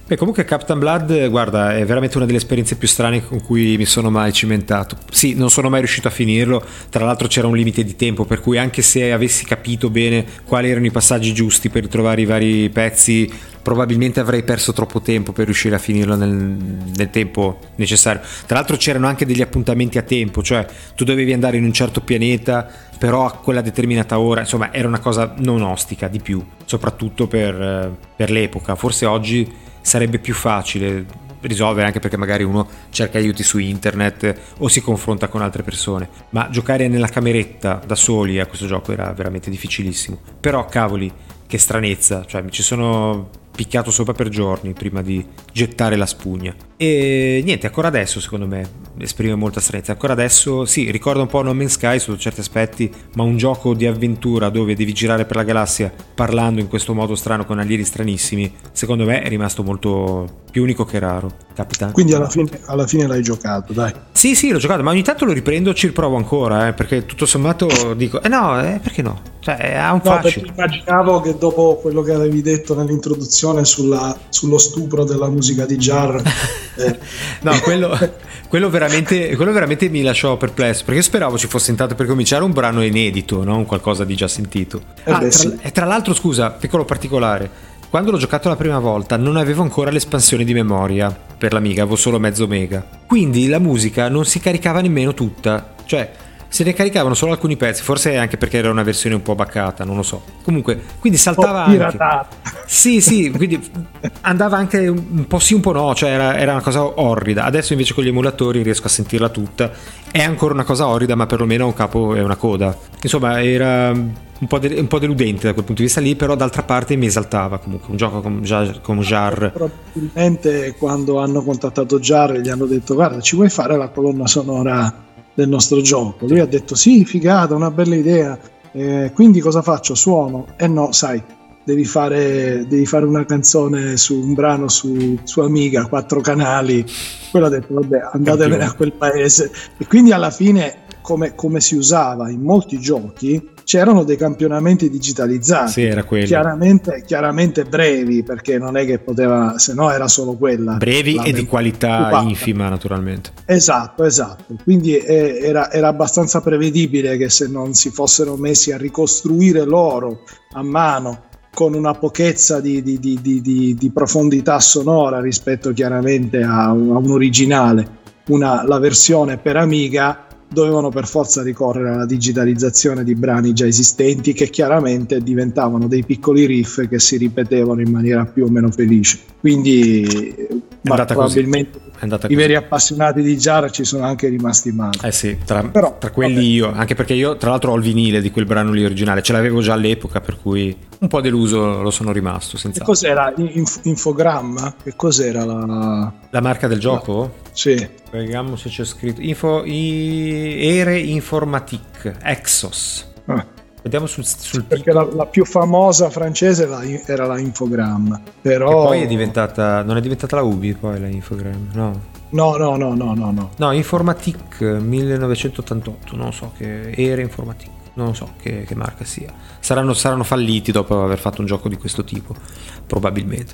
Beh, comunque Captain Blood, guarda, è veramente una delle esperienze più strane con cui mi sono mai cimentato. Sì, non sono mai riuscito a finirlo, tra l'altro c'era un limite di tempo, per cui anche se avessi capito bene quali erano i passaggi giusti per trovare i vari pezzi, probabilmente avrei perso troppo tempo per riuscire a finirlo nel, nel tempo necessario. Tra l'altro c'erano anche degli appuntamenti a tempo, cioè tu dovevi andare in un certo pianeta, però a quella determinata ora, insomma, era una cosa non ostica di più, soprattutto per, per l'epoca. Forse oggi sarebbe più facile risolvere anche perché magari uno cerca aiuti su internet o si confronta con altre persone. Ma giocare nella cameretta da soli a questo gioco era veramente difficilissimo. Però cavoli che stranezza. Cioè mi ci sono picchiato sopra per giorni prima di gettare la spugna E niente, ancora adesso secondo me esprime molta stranezza. Ancora adesso, sì, ricorda un po' No Man's Sky sotto certi aspetti, ma un gioco di avventura dove devi girare per la galassia parlando in questo modo strano con alieni stranissimi, secondo me è rimasto molto più unico che raro. Capita? Quindi alla fine, alla fine l'hai giocato, dai. Sì, sì, l'ho giocato, ma ogni tanto lo riprendo, ci riprovo ancora, eh, perché tutto sommato dico, eh no, eh, perché no? Cioè, ha un no, fascino. immaginavo che dopo quello che avevi detto nell'introduzione sulla, sullo stupro della musica di Jar... no, quello, quello, veramente, quello, veramente, mi lasciò perplesso, perché speravo ci fosse intanto per cominciare un brano inedito, non qualcosa di già sentito. Eh ah, tra. E tra l'altro, scusa, piccolo particolare, quando l'ho giocato la prima volta non avevo ancora l'espansione di memoria per l'Amiga, avevo solo mezzo mega. Quindi la musica non si caricava nemmeno tutta. Cioè, se ne caricavano solo alcuni pezzi, forse anche perché era una versione un po' baccata, non lo so. Comunque, quindi saltava anche. Sì, sì, quindi andava anche un po' sì, un po' no, cioè era, era, una cosa orrida. Adesso invece con gli emulatori riesco a sentirla tutta. È ancora una cosa orrida, ma perlomeno ha un capo e una coda. Insomma, era un po', de- un po', deludente da quel punto di vista lì, però d'altra parte mi esaltava comunque un gioco con, Jar, con Jar. Probabilmente quando hanno contattato Jar gli hanno detto guarda ci vuoi fare la colonna sonora del nostro gioco? Lui ha detto sì, figata, una bella idea, eh, quindi cosa faccio? Suono? E eh no, sai, devi fare, devi fare una canzone su un brano su, su Amiga, quattro canali. Quello ha detto vabbè andatevene a quel paese. E quindi alla fine come, come, si usava in molti giochi, c'erano dei campionamenti digitalizzati. Sì, era. Chiaramente, chiaramente brevi, perché non è che poteva, se no era solo quella. Brevi e di qualità occupata. infima, naturalmente. Esatto, esatto. Quindi eh, era, era abbastanza prevedibile che se non si fossero messi a ricostruire loro a mano con una pochezza di, di, di, di, profondità sonora rispetto chiaramente a un, a un originale, una, la versione per Amiga dovevano per forza ricorrere alla digitalizzazione di brani già esistenti che chiaramente diventavano dei piccoli riff che si ripetevano in maniera più o meno felice. Quindi probabilmente i veri appassionati di Jar ci sono anche rimasti male. Eh sì, tra, Però, tra quelli vabbè. io, anche perché io tra l'altro ho il vinile di quel brano lì originale, ce l'avevo già all'epoca per cui un po' deluso lo sono rimasto. Senza... Che cos'era? Inf- infogramma? Che cos'era la... La marca del gioco? No. Sì. Vediamo se c'è scritto. Info, i, Ere Informatique, Exos. Ah. Vediamo sul, sul perché la, la, più famosa francese era la Infogram però e poi è diventata non è diventata la Ubi poi la Infogram no? No no no no no no, no Informatique 1988 non so che era Informatique non so che, che marca sia. Saranno, saranno falliti dopo aver fatto un gioco di questo tipo probabilmente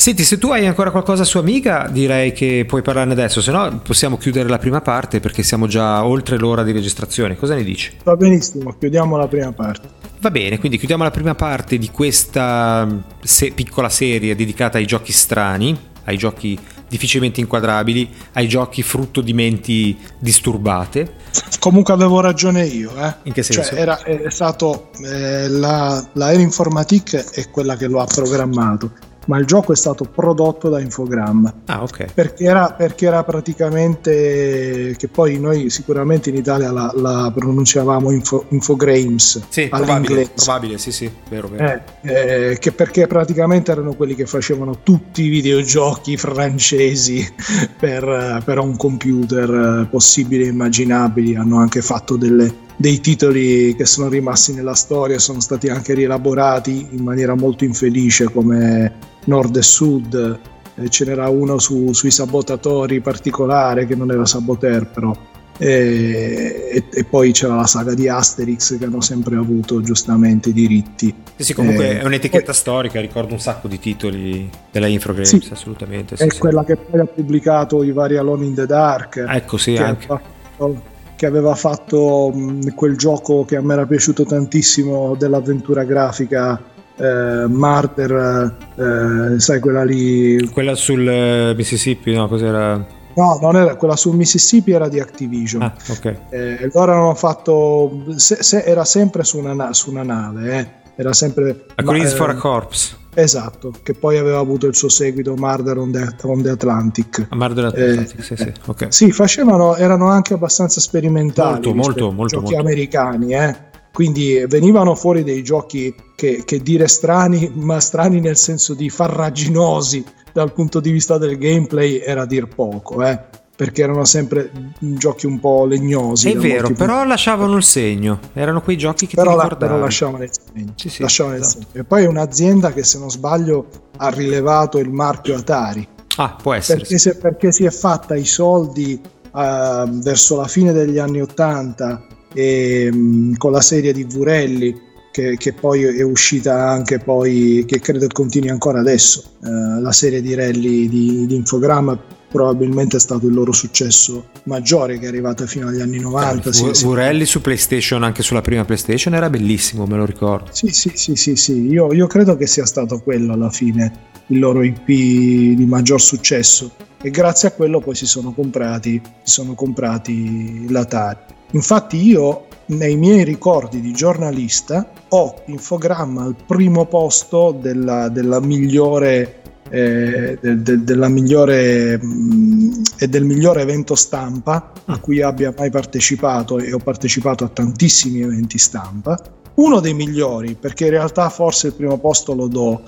Senti, se tu hai ancora qualcosa su Amiga, direi che puoi parlarne adesso, se no possiamo chiudere la prima parte perché siamo già oltre l'ora di registrazione. Cosa ne dici? Va benissimo, chiudiamo la prima parte. Va bene, quindi chiudiamo la prima parte di questa se- piccola serie dedicata ai giochi strani, ai giochi difficilmente inquadrabili, ai giochi frutto di menti disturbate. Comunque avevo ragione io, eh? In che senso? Cioè, era, è stato eh, la, la Air Informatique è quella che lo ha programmato ma il gioco è stato prodotto da Infogram. Ah, ok. Perché era, perché era praticamente, che poi noi sicuramente in Italia la, la pronunciavamo info, Infogrames. Sì, probabile, probabile, sì, sì, vero, vero. Eh, eh, che perché praticamente erano quelli che facevano tutti i videogiochi francesi per, per un computer possibili e immaginabili, hanno anche fatto delle dei titoli che sono rimasti nella storia sono stati anche rielaborati in maniera molto infelice come Nord e Sud eh, ce n'era uno su, sui sabotatori particolare che non era saboteur però e, e, e, poi c'era la saga di Asterix che hanno sempre avuto giustamente i diritti. Sì, sì comunque eh, è un'etichetta poi, storica, ricordo un sacco di titoli della Infogrames, sì, assolutamente. Sì, è sì. quella che poi ha pubblicato i vari Alone in the Dark. Ecco, sì, anche. Fatto, che aveva fatto mh, quel gioco che a me era piaciuto tantissimo dell'avventura grafica eh, Martyr, eh, sai quella lì... Quella sul eh, Mississippi, no? Cos'era? No, non era quella sul Mississippi, era di Activision. Ah, ok. Eh, loro hanno fatto. Se, se era sempre su una, su una nave, eh. Era sempre. A Grease for a Corpse. Esatto, che poi aveva avuto il suo seguito Murder on the, on the Atlantic. A Murder on the eh, Atlantic, sì, sì. Okay. Sì, facevano, erano anche abbastanza sperimentali. Molto, molto, molto. Giochi molto. americani, eh. Quindi venivano fuori dei giochi che, che dire strani, ma strani nel senso di farraginosi dal punto di vista del gameplay era dir poco, eh perché erano sempre giochi un po' legnosi. È vero, però punti. lasciavano il segno, erano quei giochi che però la. Però lasciavano il segno. Sì, sì, lasciavano esatto. il segno. E poi è un'azienda che se non sbaglio ha rilevato il marchio Atari. Ah, può essere. Perché, se, perché si è fatta i soldi uh, verso la fine degli anni Ottanta um, con la serie di Vurelli che, che, poi è uscita anche poi, che credo continui ancora adesso, uh, la serie di rally di, di Infogramma probabilmente è stato il loro successo maggiore che è arrivato fino agli anni 90. Sì, sì, Vurelli su PlayStation, anche sulla prima PlayStation, era bellissimo, me lo ricordo. Sì, sì, sì, sì, sì. Io, io credo che sia stato quello alla fine il loro IP di maggior successo e grazie a quello poi si sono comprati, si sono comprati l'Atari. Infatti io nei miei ricordi di giornalista ho Infogramma al primo posto della, della migliore eh, de, de, della migliore mh, e del migliore evento stampa a mm. cui abbia mai partecipato e ho partecipato a tantissimi eventi stampa uno dei migliori perché in realtà forse il primo posto lo do,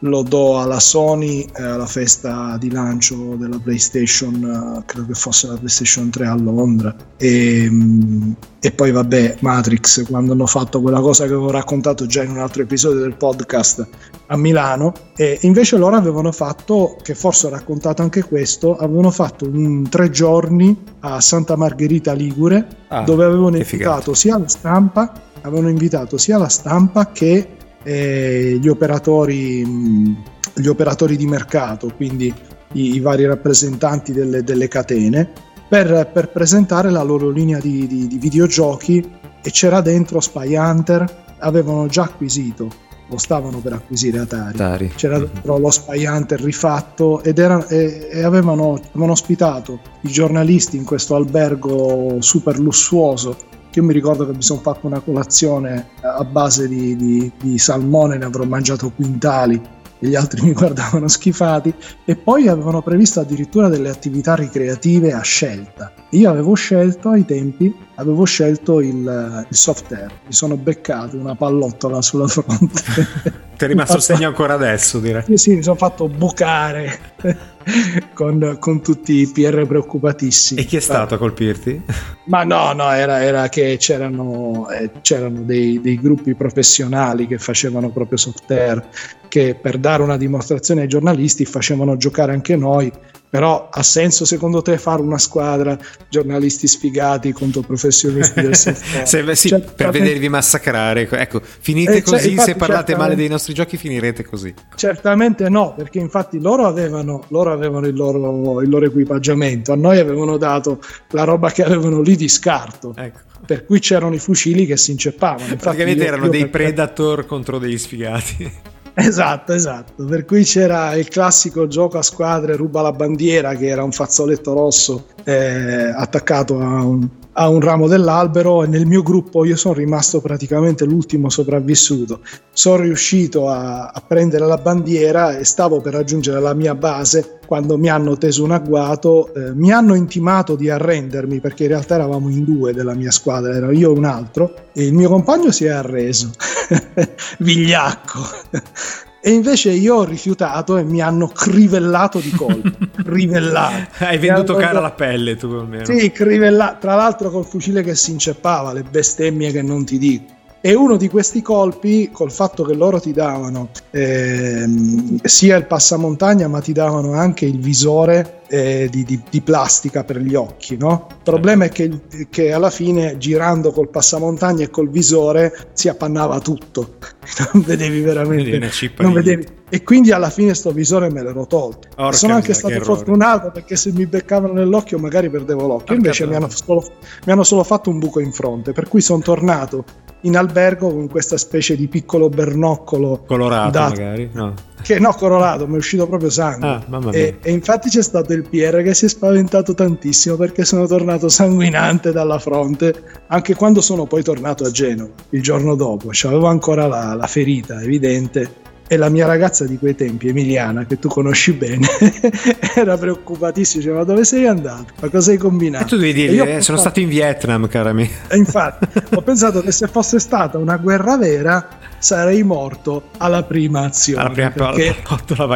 lo do alla Sony eh, alla festa di lancio della PlayStation eh, credo che fosse la PlayStation 3 a Londra. E, mm, e, poi vabbè Matrix quando hanno fatto quella cosa che avevo raccontato già in un altro episodio del podcast a Milano e invece loro avevano fatto che forse ho raccontato anche questo avevano fatto un tre giorni a Santa Margherita Ligure ah, dove avevano invitato sia la stampa avevano invitato sia la stampa che eh, gli, operatori, mh, gli, operatori, di mercato, quindi i, i vari rappresentanti delle, delle catene, per, per, presentare la loro linea di, di, di, videogiochi e c'era dentro Spy Hunter, avevano già acquisito o stavano per acquisire Atari. Atari. C'era mm-hmm. dentro lo Spy Hunter rifatto ed era, e, e avevano, avevano ospitato i giornalisti in questo albergo super lussuoso io mi ricordo che mi sono fatto una colazione a base di, di, di salmone, ne avrò mangiato quintali e gli altri mi guardavano schifati e poi avevano previsto addirittura delle attività ricreative a scelta. Io avevo scelto ai tempi, avevo scelto il, il soft air, mi sono beccato una pallottola sulla fronte. Ti è rimasto il segno ancora adesso, direi. Sì, sì, mi sono fatto bucare con, con, tutti i PR preoccupatissimi. E chi è stato a colpirti? Ma no, no, era, era che c'erano, eh, c'erano dei, dei, gruppi professionali che facevano proprio soft air, che per dare una dimostrazione ai giornalisti facevano giocare anche noi però ha senso secondo te fare una squadra giornalisti sfigati contro professionisti del settore? se, sì, cioè, per vedervi massacrare. Ecco, finite eh, cioè, così, infatti, se parlate male dei nostri giochi finirete così. Certamente no, perché infatti loro avevano, loro avevano il, loro, il, loro, equipaggiamento, a noi avevano dato la roba che avevano lì di scarto. Ecco. Per cui c'erano i fucili che si inceppavano. Infatti Praticamente erano dei perché... predator contro degli sfigati. Esatto, esatto. Per cui c'era il classico gioco a squadre ruba la bandiera, che era un fazzoletto rosso eh, attaccato a un, a un ramo dell'albero e nel mio gruppo io sono rimasto praticamente l'ultimo sopravvissuto. Sono riuscito a, a, prendere la bandiera e stavo per raggiungere la mia base quando mi hanno teso un agguato, eh, mi hanno intimato di arrendermi perché in realtà eravamo in due della mia squadra, ero io e un altro e il mio compagno si è arreso, vigliacco. E invece io ho rifiutato e mi hanno crivellato di colpi. crivellato. Hai venduto cara la pelle tu almeno. Sì, crivellato. Tra l'altro col fucile che si inceppava, le bestemmie che non ti dico. E uno di questi colpi, col fatto che loro ti davano ehm, sia il passamontagna, ma ti davano anche il visore eh, di, di, di, plastica per gli occhi. No? Il problema è che, che, alla fine, girando col passamontagna e col visore, si appannava tutto. Non vedevi veramente. Non vedevi. E quindi alla fine sto visore me l'ero tolto. Orca Sono anche stato fortunato perché se mi beccavano nell'occhio magari perdevo l'occhio. Orca Invece mi hanno, solo, mi hanno solo fatto un buco in fronte. Per cui sono tornato in albergo con questa specie di piccolo bernoccolo colorato dato, magari no. che no colorato mi è uscito proprio sangue. Ah, e, e, infatti c'è stato il PR che si è spaventato tantissimo perché sono tornato sanguinante dalla fronte anche quando sono poi tornato a Genova il giorno dopo. Avevo ancora la, la ferita evidente e la mia ragazza di quei tempi, Emiliana, che tu conosci bene, era preoccupatissima, diceva ma dove sei andato? Ma cosa hai combinato? E tu devi dire, eh, pensato... stato in Vietnam, cara mia. E infatti, ho pensato che se fosse stata una guerra vera, sarei morto alla prima azione. Alla prima perché,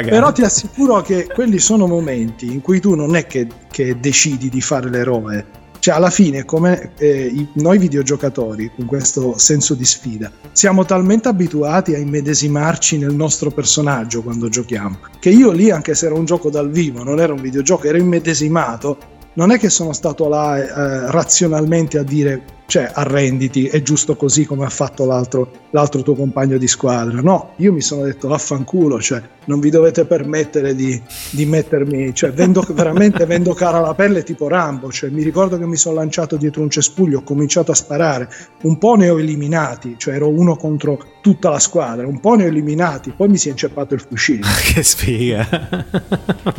però ti assicuro che quelli sono momenti in cui tu non è che, che decidi di fare l'eroe, cioè, alla fine, come eh, noi videogiocatori, con questo senso di sfida, siamo talmente abituati a immedesimarci nel nostro personaggio quando giochiamo, che io lì, anche se era un gioco dal vivo, non era un videogioco, ero immedesimato, non è che sono stato là eh, razionalmente a dire cioè arrenditi, è giusto così come ha fatto l'altro, l'altro tuo compagno di squadra. No, io mi sono detto vaffanculo, cioè non vi dovete permettere di, di mettermi, cioè vendo, veramente vendo cara la pelle tipo Rambo, cioè mi ricordo che mi sono lanciato dietro un cespuglio, ho cominciato a sparare, un po' ne ho eliminati, cioè ero uno contro tutta la squadra, un po' ne ho eliminati, poi mi si è inceppato il fucile. che sfiga!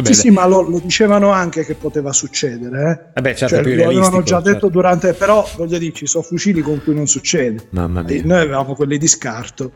sì, sì, ma lo, lo, dicevano anche che poteva succedere, eh? Vabbè, certo, cioè, lo avevano già certo. detto durante, però voglio dire, ci sono fucili con cui non succede. Mamma mia. E noi avevamo quelli di scarto,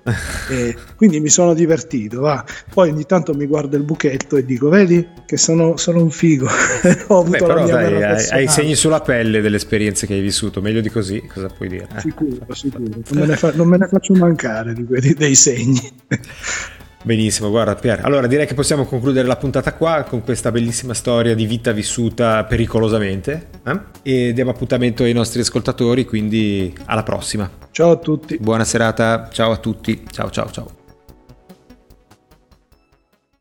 quindi mi sono divertito, va. Poi ogni tanto mi guardo il buchetto e dico, vedi che sono, sono un figo. Ho avuto Beh, però dai, hai, hai segni sulla pelle delle esperienze che hai vissuto, meglio di così, cosa puoi dire? Sicuro, sicuro. Non me ne, fa, non me ne faccio mancare di quelli, dei segni. Benissimo, guarda Pier. Allora direi che possiamo concludere la puntata qua con questa bellissima storia di vita vissuta pericolosamente. Eh? E diamo appuntamento ai nostri ascoltatori, quindi alla prossima. Ciao a tutti. Buona serata, ciao a tutti. Ciao ciao ciao.